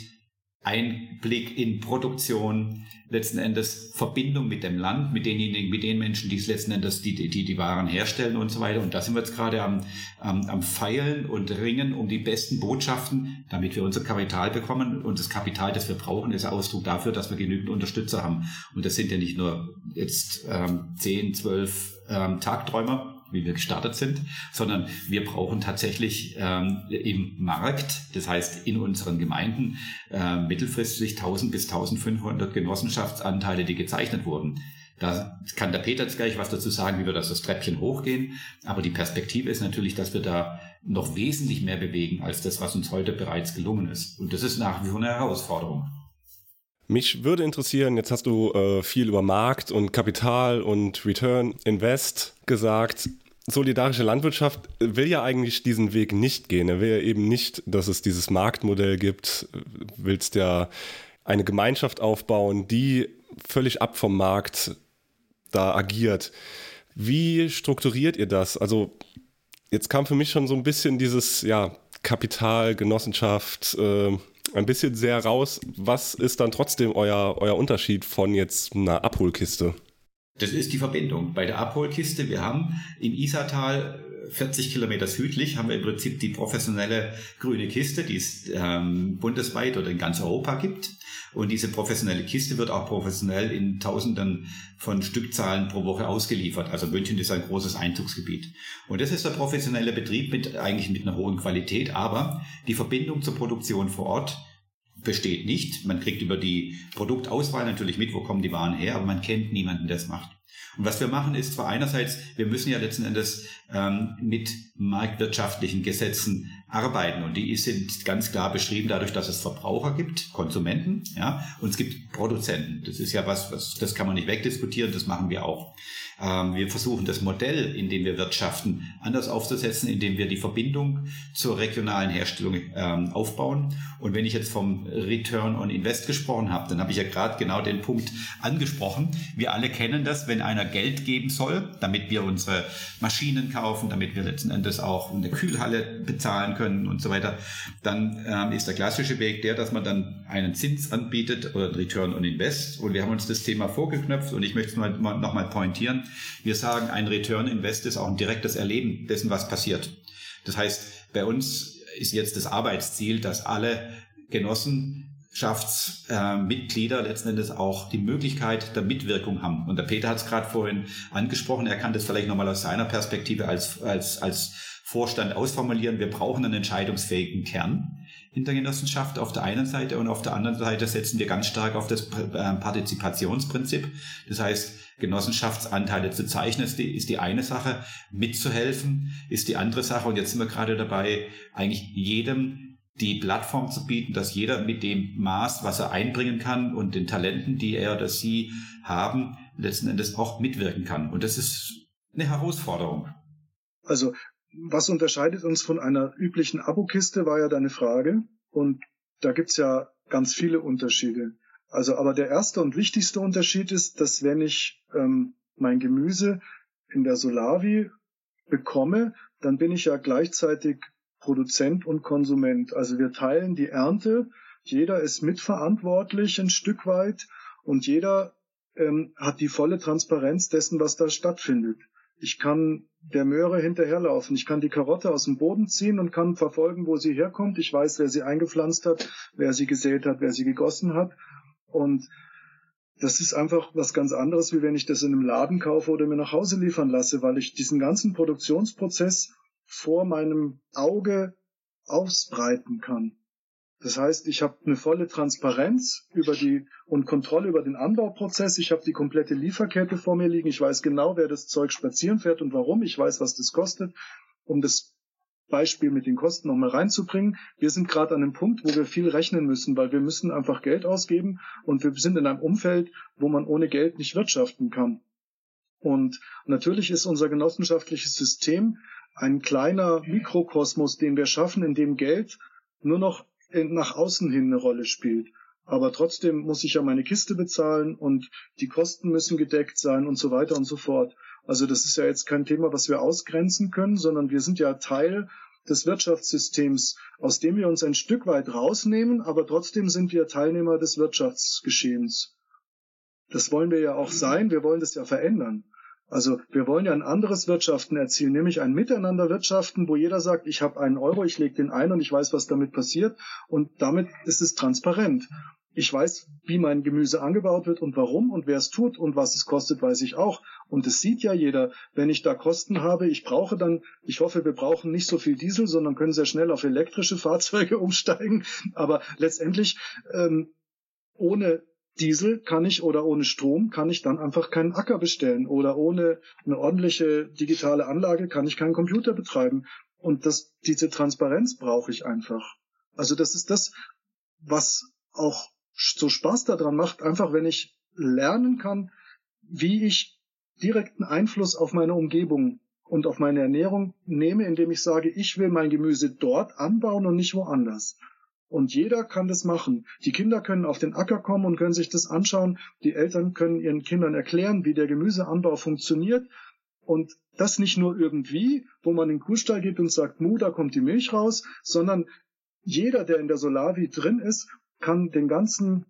Einblick in Produktion, letzten Endes Verbindung mit dem Land, mit denjenigen, mit den Menschen, die es letzten Endes die, die, die Waren herstellen und so weiter. Und da sind wir jetzt gerade am, am, am Feilen und Ringen um die besten Botschaften, damit wir unser Kapital bekommen. Und das Kapital, das wir brauchen, ist Ausdruck dafür, dass wir genügend Unterstützer haben. Und das sind ja nicht nur jetzt ähm, 10, 12 ähm, Tagträumer, wie wir gestartet sind, sondern wir brauchen tatsächlich ähm, im Markt, das heißt in unseren Gemeinden, äh, mittelfristig 1000 bis 1500 Genossenschaftsanteile, die gezeichnet wurden. Da kann der Peter jetzt gleich was dazu sagen, wie wir das, das Treppchen hochgehen. Aber die Perspektive ist natürlich, dass wir da noch wesentlich mehr bewegen als das, was uns heute bereits gelungen ist. Und das ist nach wie vor eine Herausforderung. Mich würde interessieren, jetzt hast du äh, viel über Markt und Kapital und Return Invest gesagt solidarische Landwirtschaft will ja eigentlich diesen Weg nicht gehen. Er will ja eben nicht, dass es dieses Marktmodell gibt. Willst ja eine Gemeinschaft aufbauen, die völlig ab vom Markt da agiert. Wie strukturiert ihr das? Also jetzt kam für mich schon so ein bisschen dieses ja, Kapital, Genossenschaft, äh, ein bisschen sehr raus. Was ist dann trotzdem euer, euer Unterschied von jetzt einer Abholkiste? Das ist die Verbindung. Bei der Abholkiste, wir haben im Isartal 40 Kilometer südlich haben wir im Prinzip die professionelle grüne Kiste, die es ähm, bundesweit oder in ganz Europa gibt. Und diese professionelle Kiste wird auch professionell in Tausenden von Stückzahlen pro Woche ausgeliefert. Also München ist ein großes Einzugsgebiet. Und das ist der professionelle Betrieb mit eigentlich mit einer hohen Qualität, aber die Verbindung zur Produktion vor Ort besteht nicht. Man kriegt über die Produktauswahl natürlich mit, wo kommen die Waren her, aber man kennt niemanden, der es macht. Und was wir machen ist zwar einerseits, wir müssen ja letzten Endes ähm, mit marktwirtschaftlichen Gesetzen arbeiten und die sind ganz klar beschrieben dadurch, dass es Verbraucher gibt, Konsumenten, ja, und es gibt Produzenten. Das ist ja was, was das kann man nicht wegdiskutieren, das machen wir auch. Ähm, wir versuchen das Modell, in dem wir wirtschaften, anders aufzusetzen, indem wir die Verbindung zur regionalen Herstellung ähm, aufbauen. Und wenn ich jetzt vom Return on Invest gesprochen habe, dann habe ich ja gerade genau den Punkt angesprochen. Wir alle kennen das, wenn einer Geld geben soll, damit wir unsere Maschinen kaufen, damit wir letzten Endes auch eine Kühlhalle bezahlen können und so weiter, dann ähm, ist der klassische Weg der, dass man dann einen Zins anbietet oder Return on Invest. Und wir haben uns das Thema vorgeknöpft und ich möchte es mal, noch Wir sagen, ein Return Invest ist auch ein direktes Erleben dessen, was passiert. Das heißt, bei uns ist jetzt das Arbeitsziel, dass alle Genossenschaftsmitglieder letzten Endes auch die Möglichkeit der Mitwirkung haben. Und der Peter hat es gerade vorhin angesprochen, er kann das vielleicht nochmal aus seiner Perspektive als, als, als Vorstand ausformulieren. Wir brauchen einen entscheidungsfähigen Kern in der Genossenschaft auf der einen Seite und auf der anderen Seite setzen wir ganz stark auf das äh, Partizipationsprinzip. Das heißt, Genossenschaftsanteile zu zeichnen ist die, ist die eine Sache, mitzuhelfen ist die andere Sache und jetzt sind wir gerade dabei, eigentlich jedem die Plattform zu bieten, dass jeder mit dem Maß, was er einbringen kann und den Talenten, die er oder sie haben, letzten Endes auch mitwirken kann. Und das ist eine Herausforderung. Also was unterscheidet uns von einer üblichen Abokiste, war ja deine Frage. Und da gibt's ja ganz viele Unterschiede. Also, aber der erste und wichtigste Unterschied ist, dass wenn ich ähm, mein Gemüse in der Solavi bekomme, dann bin ich ja gleichzeitig Produzent und Konsument. Also wir teilen die Ernte, jeder ist mitverantwortlich ein Stück weit und jeder ähm, hat die volle Transparenz dessen, was da stattfindet. Ich kann der Möhre hinterherlaufen. Ich kann die Karotte aus dem Boden ziehen und kann verfolgen, wo sie herkommt. Ich weiß, wer sie eingepflanzt hat, wer sie gesät hat, wer sie gegossen hat. Und das ist einfach was ganz anderes, wie wenn ich das in einem Laden kaufe oder mir nach Hause liefern lasse, weil ich diesen ganzen Produktionsprozess vor meinem Auge ausbreiten kann. Das heißt, ich habe eine volle Transparenz über die und Kontrolle über den Anbauprozess. Ich habe die komplette Lieferkette vor mir liegen. Ich weiß genau, wer das Zeug spazieren fährt und warum. Ich weiß, was das kostet. Um das Beispiel mit den Kosten nochmal reinzubringen. Wir sind gerade an einem Punkt, wo wir viel rechnen müssen, weil wir müssen einfach Geld ausgeben und wir sind in einem Umfeld, wo man ohne Geld nicht wirtschaften kann. Und natürlich ist unser genossenschaftliches System ein kleiner Mikrokosmos, den wir schaffen, in dem Geld nur noch nach außen hin eine Rolle spielt. Aber trotzdem muss ich ja meine Kiste bezahlen und die Kosten müssen gedeckt sein und so weiter und so fort. Also das ist ja jetzt kein Thema, was wir ausgrenzen können, sondern wir sind ja Teil des Wirtschaftssystems, aus dem wir uns ein Stück weit rausnehmen, aber trotzdem sind wir Teilnehmer des Wirtschaftsgeschehens. Das wollen wir ja auch sein, wir wollen das ja verändern. Also wir wollen ja ein anderes Wirtschaften erzielen, nämlich ein Miteinanderwirtschaften, wo jeder sagt, ich habe einen Euro, ich lege den ein und ich weiß, was damit passiert und damit ist es transparent. Ich weiß, wie mein Gemüse angebaut wird und warum und wer es tut und was es kostet, weiß ich auch. Und es sieht ja jeder, wenn ich da Kosten habe, ich brauche dann, ich hoffe, wir brauchen nicht so viel Diesel, sondern können sehr schnell auf elektrische Fahrzeuge umsteigen. Aber letztendlich ähm, ohne Diesel kann ich oder ohne Strom kann ich dann einfach keinen Acker bestellen oder ohne eine ordentliche digitale Anlage kann ich keinen Computer betreiben. Und das, diese Transparenz brauche ich einfach. Also das ist das, was auch so Spaß daran macht, einfach wenn ich lernen kann, wie ich direkten Einfluss auf meine Umgebung und auf meine Ernährung nehme, indem ich sage, ich will mein Gemüse dort anbauen und nicht woanders. Und jeder kann das machen. Die Kinder können auf den Acker kommen und können sich das anschauen. Die Eltern können ihren Kindern erklären, wie der Gemüseanbau funktioniert. Und das nicht nur irgendwie, wo man in den Kuhstall geht und sagt, Mu, da kommt die Milch raus, sondern jeder, der in der Solavi drin ist, kann den ganzen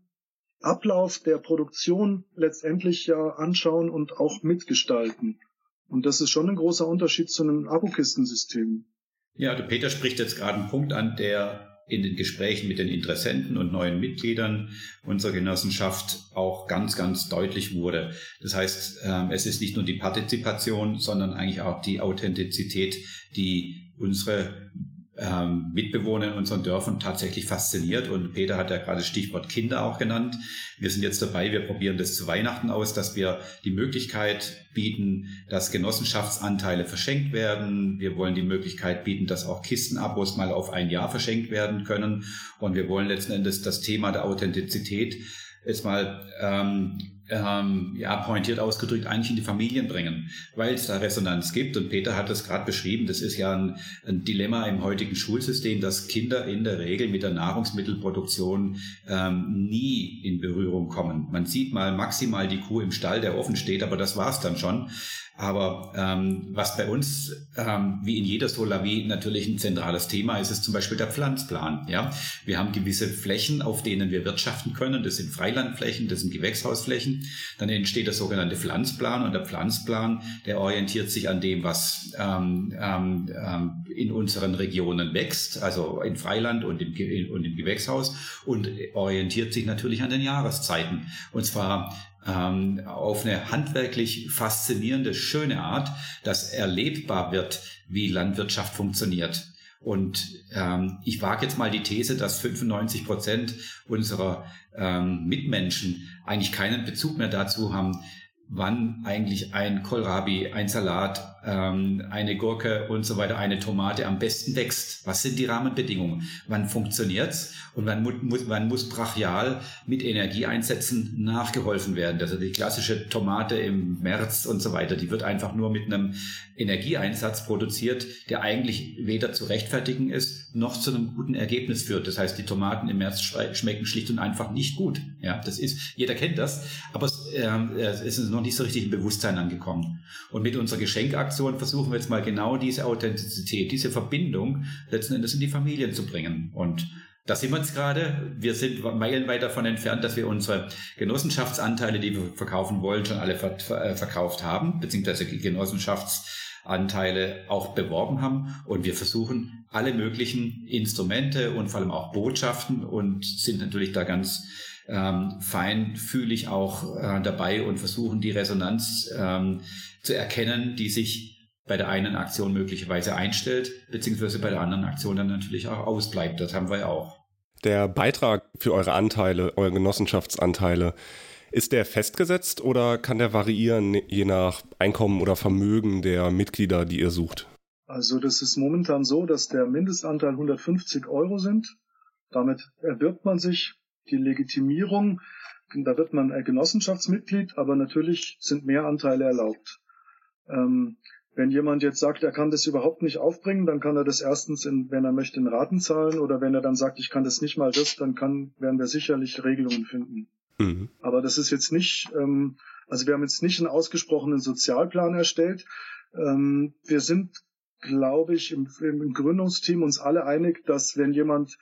Ablauf der Produktion letztendlich ja anschauen und auch mitgestalten. Und das ist schon ein großer Unterschied zu einem Abokistensystem. Ja, der Peter spricht jetzt gerade einen Punkt an, der in den Gesprächen mit den Interessenten und neuen Mitgliedern unserer Genossenschaft auch ganz, ganz deutlich wurde. Das heißt, ähm, es ist nicht nur die Partizipation, sondern eigentlich auch die Authentizität, die unsere ähm, Mitbewohner in unseren Dörfern tatsächlich fasziniert. Und Peter hat ja gerade Stichwort Kinder auch genannt. Wir sind jetzt dabei, wir probieren das zu Weihnachten aus, dass wir die Möglichkeit bieten, dass Genossenschaftsanteile verschenkt werden. Wir wollen die Möglichkeit bieten, dass auch Kistenabos mal auf ein Jahr verschenkt werden können. Und wir wollen letzten Endes das Thema der Authentizität jetzt mal ähm, ähm, ja, pointiert ausgedrückt eigentlich in die Familien bringen, weil es da Resonanz gibt. Und Peter hat das gerade beschrieben, das ist ja ein, ein, Dilemma im heutigen Schulsystem, dass Kinder in der Regel mit der Nahrungsmittelproduktion ähm, nie in Berührung kommen. Man sieht mal maximal die Kuh im Stall, der offen steht, aber das war's dann schon. Aber ähm, was bei uns, ähm, wie in jeder Solavie, natürlich ein zentrales Thema ist, ist zum Beispiel der Pflanzplan. Ja, wir haben gewisse Flächen, auf denen wir wirtschaften können. Das sind Freilandflächen, das sind Gewächshausflächen. Dann entsteht der sogenannte Pflanzplan und der Pflanzplan, der orientiert sich an dem, was ähm, ähm, ähm in unseren Regionen wächst, also in Freiland und im, und im Gewächshaus und orientiert sich natürlich an den Jahreszeiten. Und zwar ähm, auf eine handwerklich faszinierende, schöne Art, dass erlebbar wird, wie Landwirtschaft funktioniert. Und ähm, ich wage jetzt mal die These, dass 95 Prozent unserer ähm, Mitmenschen eigentlich keinen Bezug mehr dazu haben, wann eigentlich ein Kohlrabi, ein Salat, ähm, eine Gurke und so weiter, eine Tomate am besten wächst. Was sind die Rahmenbedingungen? Wann funktioniert's und wann muss, wann muss brachial mit Energieeinsätzen nachgeholfen werden? Also die klassische Tomate im März und so weiter, die wird einfach nur mit einem Energieeinsatz produziert, der eigentlich weder zu rechtfertigen ist, noch zu einem guten Ergebnis führt. Das heißt, die Tomaten im März schmecken schlicht und einfach nicht gut. Ja, das ist, jeder kennt das, aber es, äh, es ist noch nicht so richtig im Bewusstsein angekommen. Und mit unserer Geschenkaktion versuchen wir jetzt mal genau diese Authentizität, diese Verbindung letzten Endes in die Familien zu bringen. Und da sind wir jetzt gerade. Wir sind meilenweit davon entfernt, dass wir unsere Genossenschaftsanteile, die wir verkaufen wollen, schon alle äh, verkauft haben, beziehungsweise Genossenschaftsanteile auch beworben haben. Und wir versuchen alle möglichen Instrumente und vor allem auch Botschaften und sind natürlich da ganz ähm, feinfühlig auch äh, dabei und versuchen die Resonanz ähm, zu erkennen, die sich bei der einen Aktion möglicherweise einstellt, beziehungsweise bei der anderen Aktion dann natürlich auch ausbleibt. Das haben wir ja auch. Der Beitrag für eure Anteile, eure Genossenschaftsanteile, ist der festgesetzt oder kann der variieren je nach Einkommen oder Vermögen der Mitglieder, die ihr sucht? Also das ist momentan so, dass der Mindestanteil 150 Euro sind. Damit erwirbt man sich die Legitimierung. Da wird man Genossenschaftsmitglied, aber natürlich sind mehr Anteile erlaubt. Ähm, wenn jemand jetzt sagt, er kann das überhaupt nicht aufbringen, dann kann er das erstens, in, wenn er möchte, in Raten zahlen oder wenn er dann sagt, ich kann das nicht mal das, dann kann, werden wir sicherlich Regelungen finden. Mhm. Aber das ist jetzt nicht, ähm, also wir haben jetzt nicht einen ausgesprochenen Sozialplan erstellt. Ähm, wir sind, glaube ich, im, im Gründungsteam uns alle einig, dass wenn jemand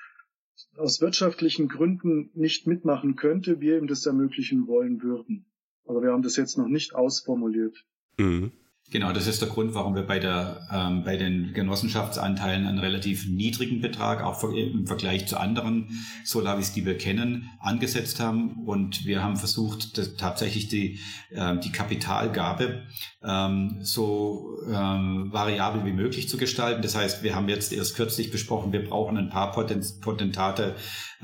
aus wirtschaftlichen Gründen nicht mitmachen könnte, wir ihm das ermöglichen wollen würden. Aber wir haben das jetzt noch nicht ausformuliert. Mhm. Genau, das ist der Grund, warum wir bei, der, ähm, bei den Genossenschaftsanteilen einen relativ niedrigen Betrag, auch im Vergleich zu anderen Solavis, die wir kennen, angesetzt haben. Und wir haben versucht, das, tatsächlich die, äh, die Kapitalgabe ähm, so ähm, variabel wie möglich zu gestalten. Das heißt, wir haben jetzt erst kürzlich besprochen, wir brauchen ein paar Potentate,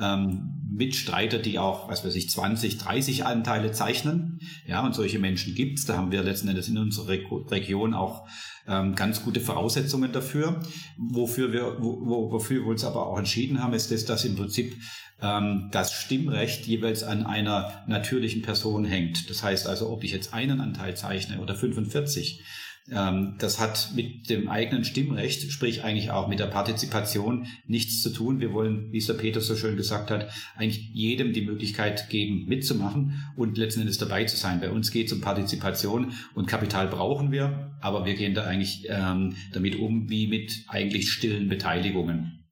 ähm, Mitstreiter, die auch, was weiß ich, 20, 30 Anteile zeichnen. Ja, und solche Menschen gibt's. Da haben wir letzten Endes in unserer Region auch ähm, ganz gute Voraussetzungen dafür. Wofür wir, wo, wofür wir uns aber auch entschieden haben, ist, das, dass im Prinzip ähm, das Stimmrecht jeweils an einer natürlichen Person hängt. Das heißt also, ob ich jetzt einen Anteil zeichne oder 45, Ähm, das hat mit dem eigenen Stimmrecht, sprich eigentlich auch mit der Partizipation nichts zu tun. Wir wollen, wie es der Peter so schön gesagt hat, eigentlich jedem die Möglichkeit geben, mitzumachen und letzten Endes dabei zu sein. Bei uns geht es um Partizipation und Kapital brauchen wir, aber wir gehen da eigentlich ähm, damit um wie mit eigentlich stillen Beteiligungen.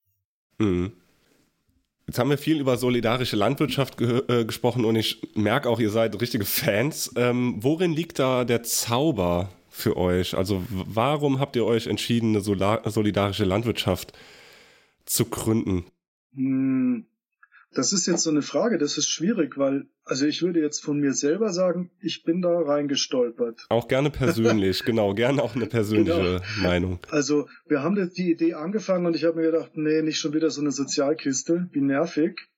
Mhm. Jetzt haben wir viel über solidarische Landwirtschaft ge äh, gesprochen und ich merke auch, ihr seid richtige Fans. Ähm, worin liegt da der Zauber für euch? Also warum habt ihr euch entschieden, eine Solar solidarische Landwirtschaft zu gründen? Hm, das ist jetzt so eine Frage, das ist schwierig, weil, also ich würde jetzt von mir selber sagen, ich bin da reingestolpert. Auch gerne persönlich, genau, gerne auch eine persönliche genau. Meinung. Also wir haben die Idee angefangen und ich habe mir gedacht, nee, nicht schon wieder so eine Sozialkiste, wie nervig.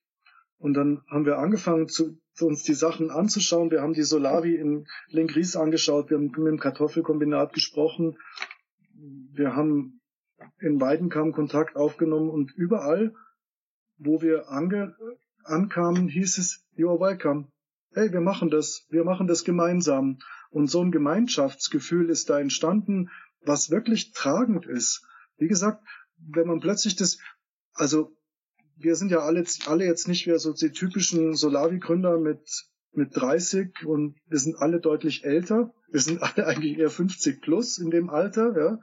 Und dann haben wir angefangen, zu, uns die Sachen anzuschauen. Wir haben die Solavi in Linkries angeschaut, wir haben mit dem Kartoffelkombinat gesprochen, wir haben in Weidenkamm Kontakt aufgenommen und überall wo wir ange ankamen, hieß es, you're welcome. Hey, wir machen das, wir machen das gemeinsam. Und so ein Gemeinschaftsgefühl ist da entstanden, was wirklich tragend ist. Wie gesagt, wenn man plötzlich das, also wir sind ja alle, alle jetzt nicht mehr so die typischen Solavi-Gründer mit, mit 30 und wir sind alle deutlich älter. Wir sind alle eigentlich eher 50 plus in dem Alter, ja.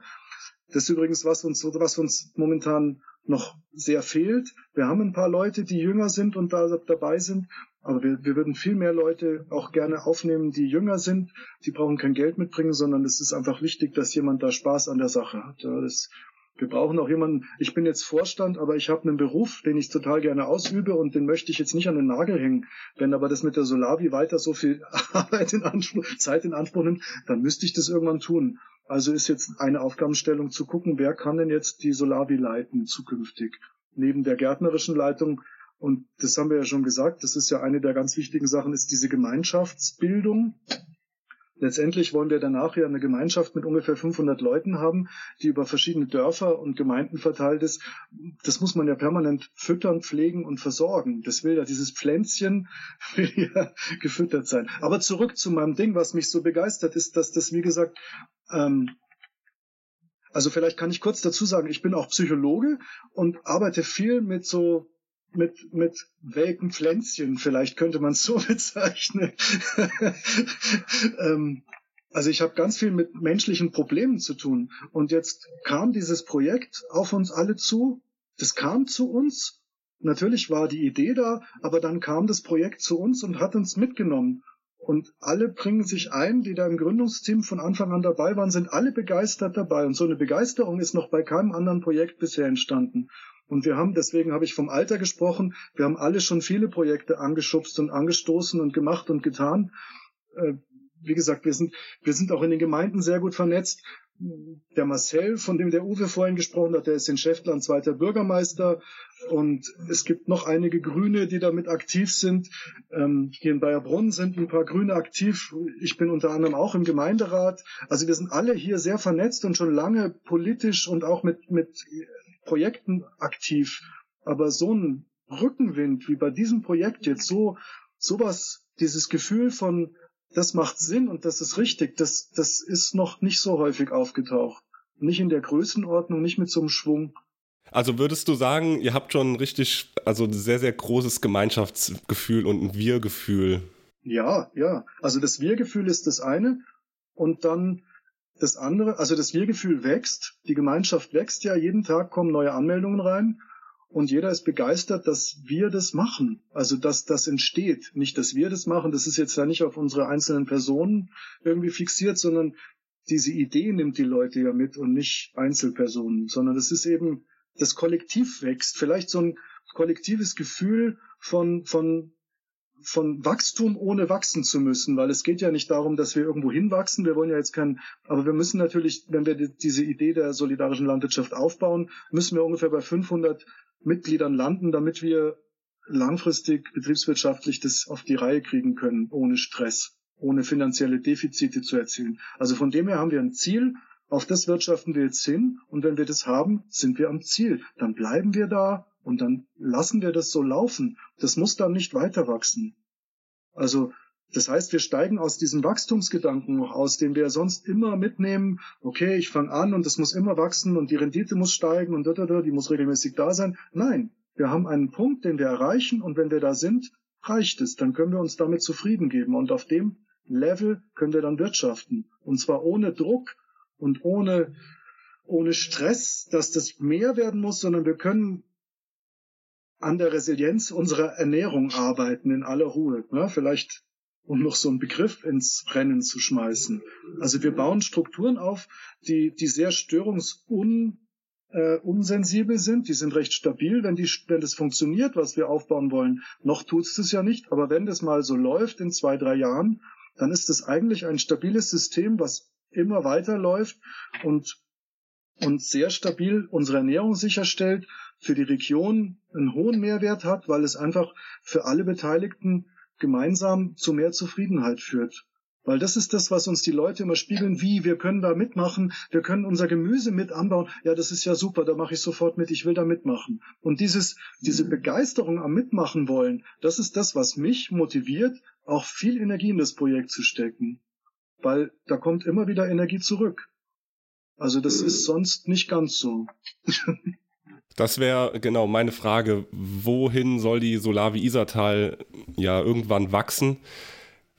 Das ist übrigens was uns, was uns momentan noch sehr fehlt. Wir haben ein paar Leute, die jünger sind und da dabei sind, aber wir, wir würden viel mehr Leute auch gerne aufnehmen, die jünger sind. Die brauchen kein Geld mitbringen, sondern es ist einfach wichtig, dass jemand da Spaß an der Sache hat. Ja, das, wir brauchen auch jemanden, ich bin jetzt Vorstand, aber ich habe einen Beruf, den ich total gerne ausübe und den möchte ich jetzt nicht an den Nagel hängen. Wenn aber das mit der Solavi weiter so viel Arbeit in Anspruch, Zeit in Anspruch nimmt, dann müsste ich das irgendwann tun. Also ist jetzt eine Aufgabenstellung zu gucken, wer kann denn jetzt die Solavi leiten zukünftig? Neben der gärtnerischen Leitung und das haben wir ja schon gesagt, das ist ja eine der ganz wichtigen Sachen, ist diese Gemeinschaftsbildung. Letztendlich wollen wir danach ja eine Gemeinschaft mit ungefähr 500 Leuten haben, die über verschiedene Dörfer und Gemeinden verteilt ist. Das muss man ja permanent füttern, pflegen und versorgen. Das will ja dieses Pflänzchen gefüttert sein. Aber zurück zu meinem Ding, was mich so begeistert, ist, dass das, wie gesagt, ähm, also vielleicht kann ich kurz dazu sagen, ich bin auch Psychologe und arbeite viel mit so mit, mit welken Pflänzchen, vielleicht könnte man es so bezeichnen. ähm, also ich habe ganz viel mit menschlichen Problemen zu tun. Und jetzt kam dieses Projekt auf uns alle zu. Das kam zu uns. Natürlich war die Idee da, aber dann kam das Projekt zu uns und hat uns mitgenommen. Und alle bringen sich ein, die da im Gründungsteam von Anfang an dabei waren, sind alle begeistert dabei. Und so eine Begeisterung ist noch bei keinem anderen Projekt bisher entstanden. Und wir haben, deswegen habe ich vom Alter gesprochen, wir haben alle schon viele Projekte angeschubst und angestoßen und gemacht und getan. Äh, wie gesagt, wir sind, wir sind auch in den Gemeinden sehr gut vernetzt. Der Marcel, von dem der Uwe vorhin gesprochen hat, der ist in Schäftland zweiter Bürgermeister. Und es gibt noch einige Grüne, die damit aktiv sind. Ähm, hier in Bayerbrunn sind ein paar Grüne aktiv. Ich bin unter anderem auch im Gemeinderat. Also wir sind alle hier sehr vernetzt und schon lange politisch und auch mit, mit Projekten aktiv. Aber so ein Rückenwind wie bei diesem Projekt jetzt so, sowas, dieses Gefühl von, das macht Sinn und das ist richtig, das, das ist noch nicht so häufig aufgetaucht. Nicht in der Größenordnung, nicht mit so einem Schwung. Also würdest du sagen, ihr habt schon richtig, also ein sehr, sehr großes Gemeinschaftsgefühl und ein Wir-Gefühl? Ja, ja. Also das Wir-Gefühl ist das eine. Und dann das andere, also das Wir-Gefühl wächst, die Gemeinschaft wächst ja, jeden Tag kommen neue Anmeldungen rein und jeder ist begeistert, dass wir das machen. Also dass das entsteht. Nicht, dass wir das machen, das ist jetzt ja nicht auf unsere einzelnen Personen irgendwie fixiert, sondern diese Idee nimmt die Leute ja mit und nicht Einzelpersonen, sondern das ist eben, das Kollektiv wächst. Vielleicht so ein kollektives Gefühl von, von von Wachstum ohne wachsen zu müssen, weil es geht ja nicht darum, dass wir irgendwo hinwachsen. Wir wollen ja jetzt kein, aber wir müssen natürlich, wenn wir diese Idee der solidarischen Landwirtschaft aufbauen, müssen wir ungefähr bei 500 Mitgliedern landen, damit wir langfristig betriebswirtschaftlich das auf die Reihe kriegen können, ohne Stress, ohne finanzielle Defizite zu erzielen. Also von dem her haben wir ein Ziel, auf das wirtschaften wir jetzt hin und wenn wir das haben, sind wir am Ziel. Dann bleiben wir da und dann lassen wir das so laufen. Das muss dann nicht weiter wachsen. Also Das heißt, wir steigen aus diesem Wachstumsgedanken noch aus, den wir sonst immer mitnehmen. Okay, ich fange an und es muss immer wachsen und die Rendite muss steigen und da, da, da, die muss regelmäßig da sein. Nein, wir haben einen Punkt, den wir erreichen und wenn wir da sind, reicht es. Dann können wir uns damit zufrieden geben und auf dem Level können wir dann wirtschaften. Und zwar ohne Druck und ohne, ohne Stress, dass das mehr werden muss, sondern wir können an der Resilienz unserer Ernährung arbeiten in aller Ruhe. Ja, vielleicht um noch so einen Begriff ins Rennen zu schmeißen. Also wir bauen Strukturen auf, die, die sehr störungsun äh, unsensibel sind, die sind recht stabil, wenn, die, wenn das funktioniert, was wir aufbauen wollen. Noch tut es das ja nicht, aber wenn das mal so läuft in zwei, drei Jahren, dann ist das eigentlich ein stabiles System, was immer weiterläuft und, und sehr stabil unsere Ernährung sicherstellt, für die Region einen hohen Mehrwert hat, weil es einfach für alle Beteiligten gemeinsam zu mehr Zufriedenheit führt. Weil das ist das, was uns die Leute immer spiegeln, wie, wir können da mitmachen, wir können unser Gemüse mit anbauen. Ja, das ist ja super, da mache ich sofort mit, ich will da mitmachen. Und dieses, diese Begeisterung am Mitmachen wollen, das ist das, was mich motiviert, auch viel Energie in das Projekt zu stecken. Weil da kommt immer wieder Energie zurück. Also das ist sonst nicht ganz so. Das wäre genau meine Frage. Wohin soll die Solavi Isartal ja irgendwann wachsen?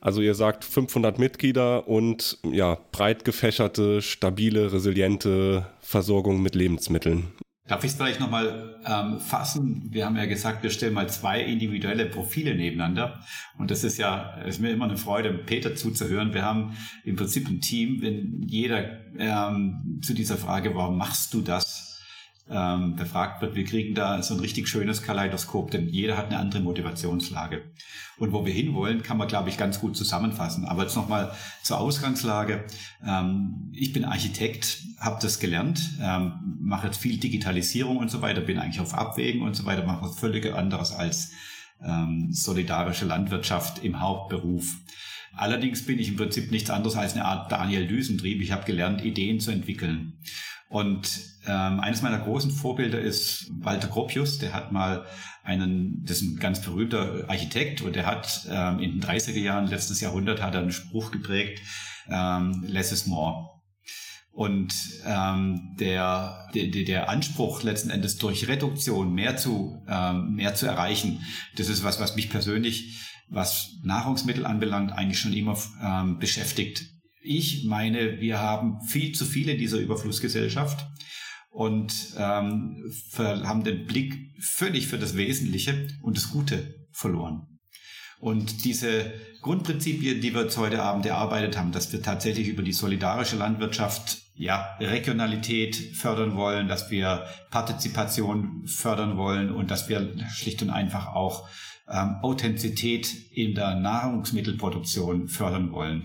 Also ihr sagt 500 Mitglieder und ja, breit gefächerte, stabile, resiliente Versorgung mit Lebensmitteln. Darf ich es vielleicht nochmal ähm, fassen? Wir haben ja gesagt, wir stellen mal zwei individuelle Profile nebeneinander. Und das ist ja, ist mir immer eine Freude, Peter zuzuhören. Wir haben im Prinzip ein Team, wenn jeder ähm, zu dieser Frage, warum machst du das? Ähm, befragt wird. Wir kriegen da so ein richtig schönes Kaleidoskop, denn jeder hat eine andere Motivationslage. Und wo wir hinwollen, kann man, glaube ich, ganz gut zusammenfassen. Aber jetzt nochmal zur Ausgangslage. Ähm, ich bin Architekt, habe das gelernt, ähm, mache jetzt viel Digitalisierung und so weiter, bin eigentlich auf Abwägen und so weiter, mache was völlig anderes als ähm, solidarische Landwirtschaft im Hauptberuf. Allerdings bin ich im Prinzip nichts anderes als eine Art Daniel Düsentrieb. Ich habe gelernt, Ideen zu entwickeln. Und ähm, eines meiner großen Vorbilder ist Walter Gropius, der hat mal einen, das ist ein ganz berühmter Architekt und der hat ähm, in den 30er Jahren letztes Jahrhundert hat er einen Spruch geprägt, ähm, less is more. Und ähm, der, der, der Anspruch letzten Endes durch Reduktion mehr zu, ähm, mehr zu erreichen, das ist was, was mich persönlich, was Nahrungsmittel anbelangt, eigentlich schon immer ähm, beschäftigt. Ich meine, wir haben viel zu viele dieser Überflussgesellschaft und ähm, haben den Blick völlig für das Wesentliche und das Gute verloren. Und diese Grundprinzipien, die wir jetzt heute Abend erarbeitet haben, dass wir tatsächlich über die solidarische Landwirtschaft ja, Regionalität fördern wollen, dass wir Partizipation fördern wollen und dass wir schlicht und einfach auch ähm, Authentizität in der Nahrungsmittelproduktion fördern wollen.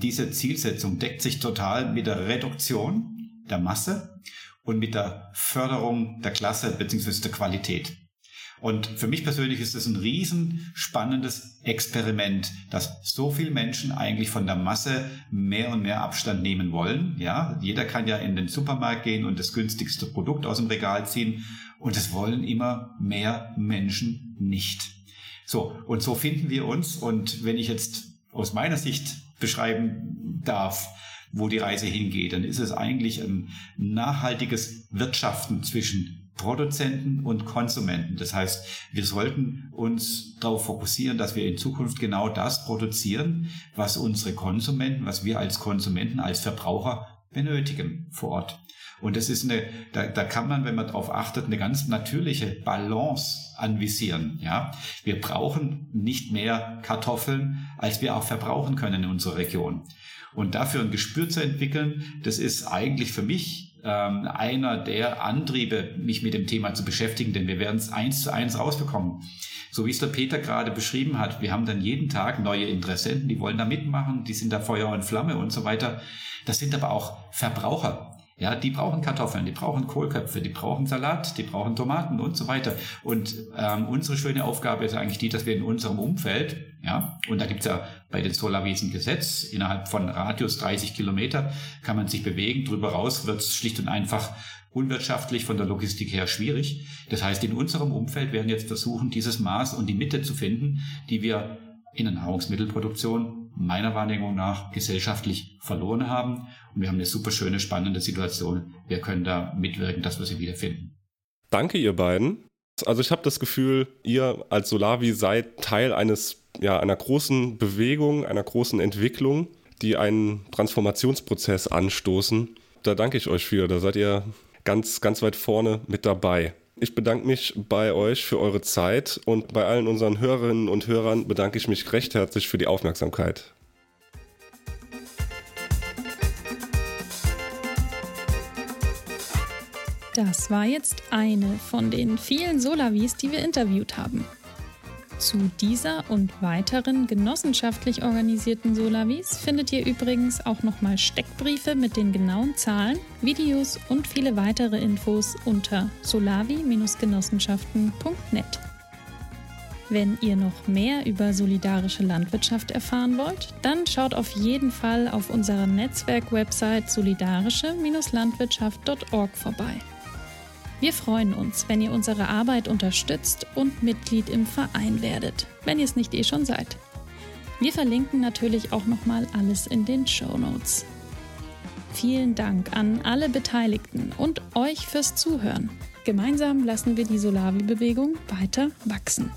Diese Zielsetzung deckt sich total mit der Reduktion der Masse und mit der Förderung der Klasse bzw. der Qualität. Und für mich persönlich ist es ein riesen spannendes Experiment, dass so viele Menschen eigentlich von der Masse mehr und mehr Abstand nehmen wollen. Ja, jeder kann ja in den Supermarkt gehen und das günstigste Produkt aus dem Regal ziehen. Und es wollen immer mehr Menschen nicht. So. Und so finden wir uns. Und wenn ich jetzt aus meiner Sicht beschreiben darf, wo die Reise hingeht, dann ist es eigentlich ein nachhaltiges Wirtschaften zwischen Produzenten und Konsumenten. Das heißt, wir sollten uns darauf fokussieren, dass wir in Zukunft genau das produzieren, was unsere Konsumenten, was wir als Konsumenten, als Verbraucher benötigen vor Ort. Und das ist eine, da, da kann man, wenn man darauf achtet, eine ganz natürliche Balance anvisieren. Ja, wir brauchen nicht mehr Kartoffeln, als wir auch verbrauchen können in unserer Region. Und dafür ein Gespür zu entwickeln, das ist eigentlich für mich ähm, einer der Antriebe, mich mit dem Thema zu beschäftigen, denn wir werden es eins zu eins rausbekommen. So wie es der Peter gerade beschrieben hat, wir haben dann jeden Tag neue Interessenten, die wollen da mitmachen, die sind da Feuer und Flamme und so weiter. Das sind aber auch Verbraucher. Ja, die brauchen Kartoffeln, die brauchen Kohlköpfe, die brauchen Salat, die brauchen Tomaten und so weiter. Und ähm, unsere schöne Aufgabe ist eigentlich die, dass wir in unserem Umfeld, ja, und da gibt's ja bei den Solarwiesen Gesetz, innerhalb von Radius 30 Kilometer kann man sich bewegen, drüber raus wird's schlicht und einfach unwirtschaftlich von der Logistik her schwierig. Das heißt, in unserem Umfeld werden jetzt versuchen, dieses Maß und die Mitte zu finden, die wir in der Nahrungsmittelproduktion meiner Wahrnehmung nach gesellschaftlich verloren haben. Und wir haben eine super schöne, spannende Situation. Wir können da mitwirken, dass wir sie wiederfinden. Danke, ihr beiden. Also ich habe das Gefühl, ihr als Solavi seid Teil eines, ja, einer großen Bewegung, einer großen Entwicklung, die einen Transformationsprozess anstoßen. Da danke ich euch für. Da seid ihr ganz, ganz weit vorne mit dabei. Ich bedanke mich bei euch für eure Zeit und bei allen unseren Hörerinnen und Hörern bedanke ich mich recht herzlich für die Aufmerksamkeit. Das war jetzt eine von den vielen Solavis, die wir interviewt haben. Zu dieser und weiteren genossenschaftlich organisierten Solavis findet ihr übrigens auch nochmal Steckbriefe mit den genauen Zahlen, Videos und viele weitere Infos unter solavi-genossenschaften.net. Wenn ihr noch mehr über solidarische Landwirtschaft erfahren wollt, dann schaut auf jeden Fall auf unserer Netzwerk-Website solidarische-landwirtschaft.org vorbei. Wir freuen uns, wenn ihr unsere Arbeit unterstützt und Mitglied im Verein werdet, wenn ihr es nicht eh schon seid. Wir verlinken natürlich auch nochmal alles in den Show Notes. Vielen Dank an alle Beteiligten und euch fürs Zuhören. Gemeinsam lassen wir die Solavi-Bewegung weiter wachsen.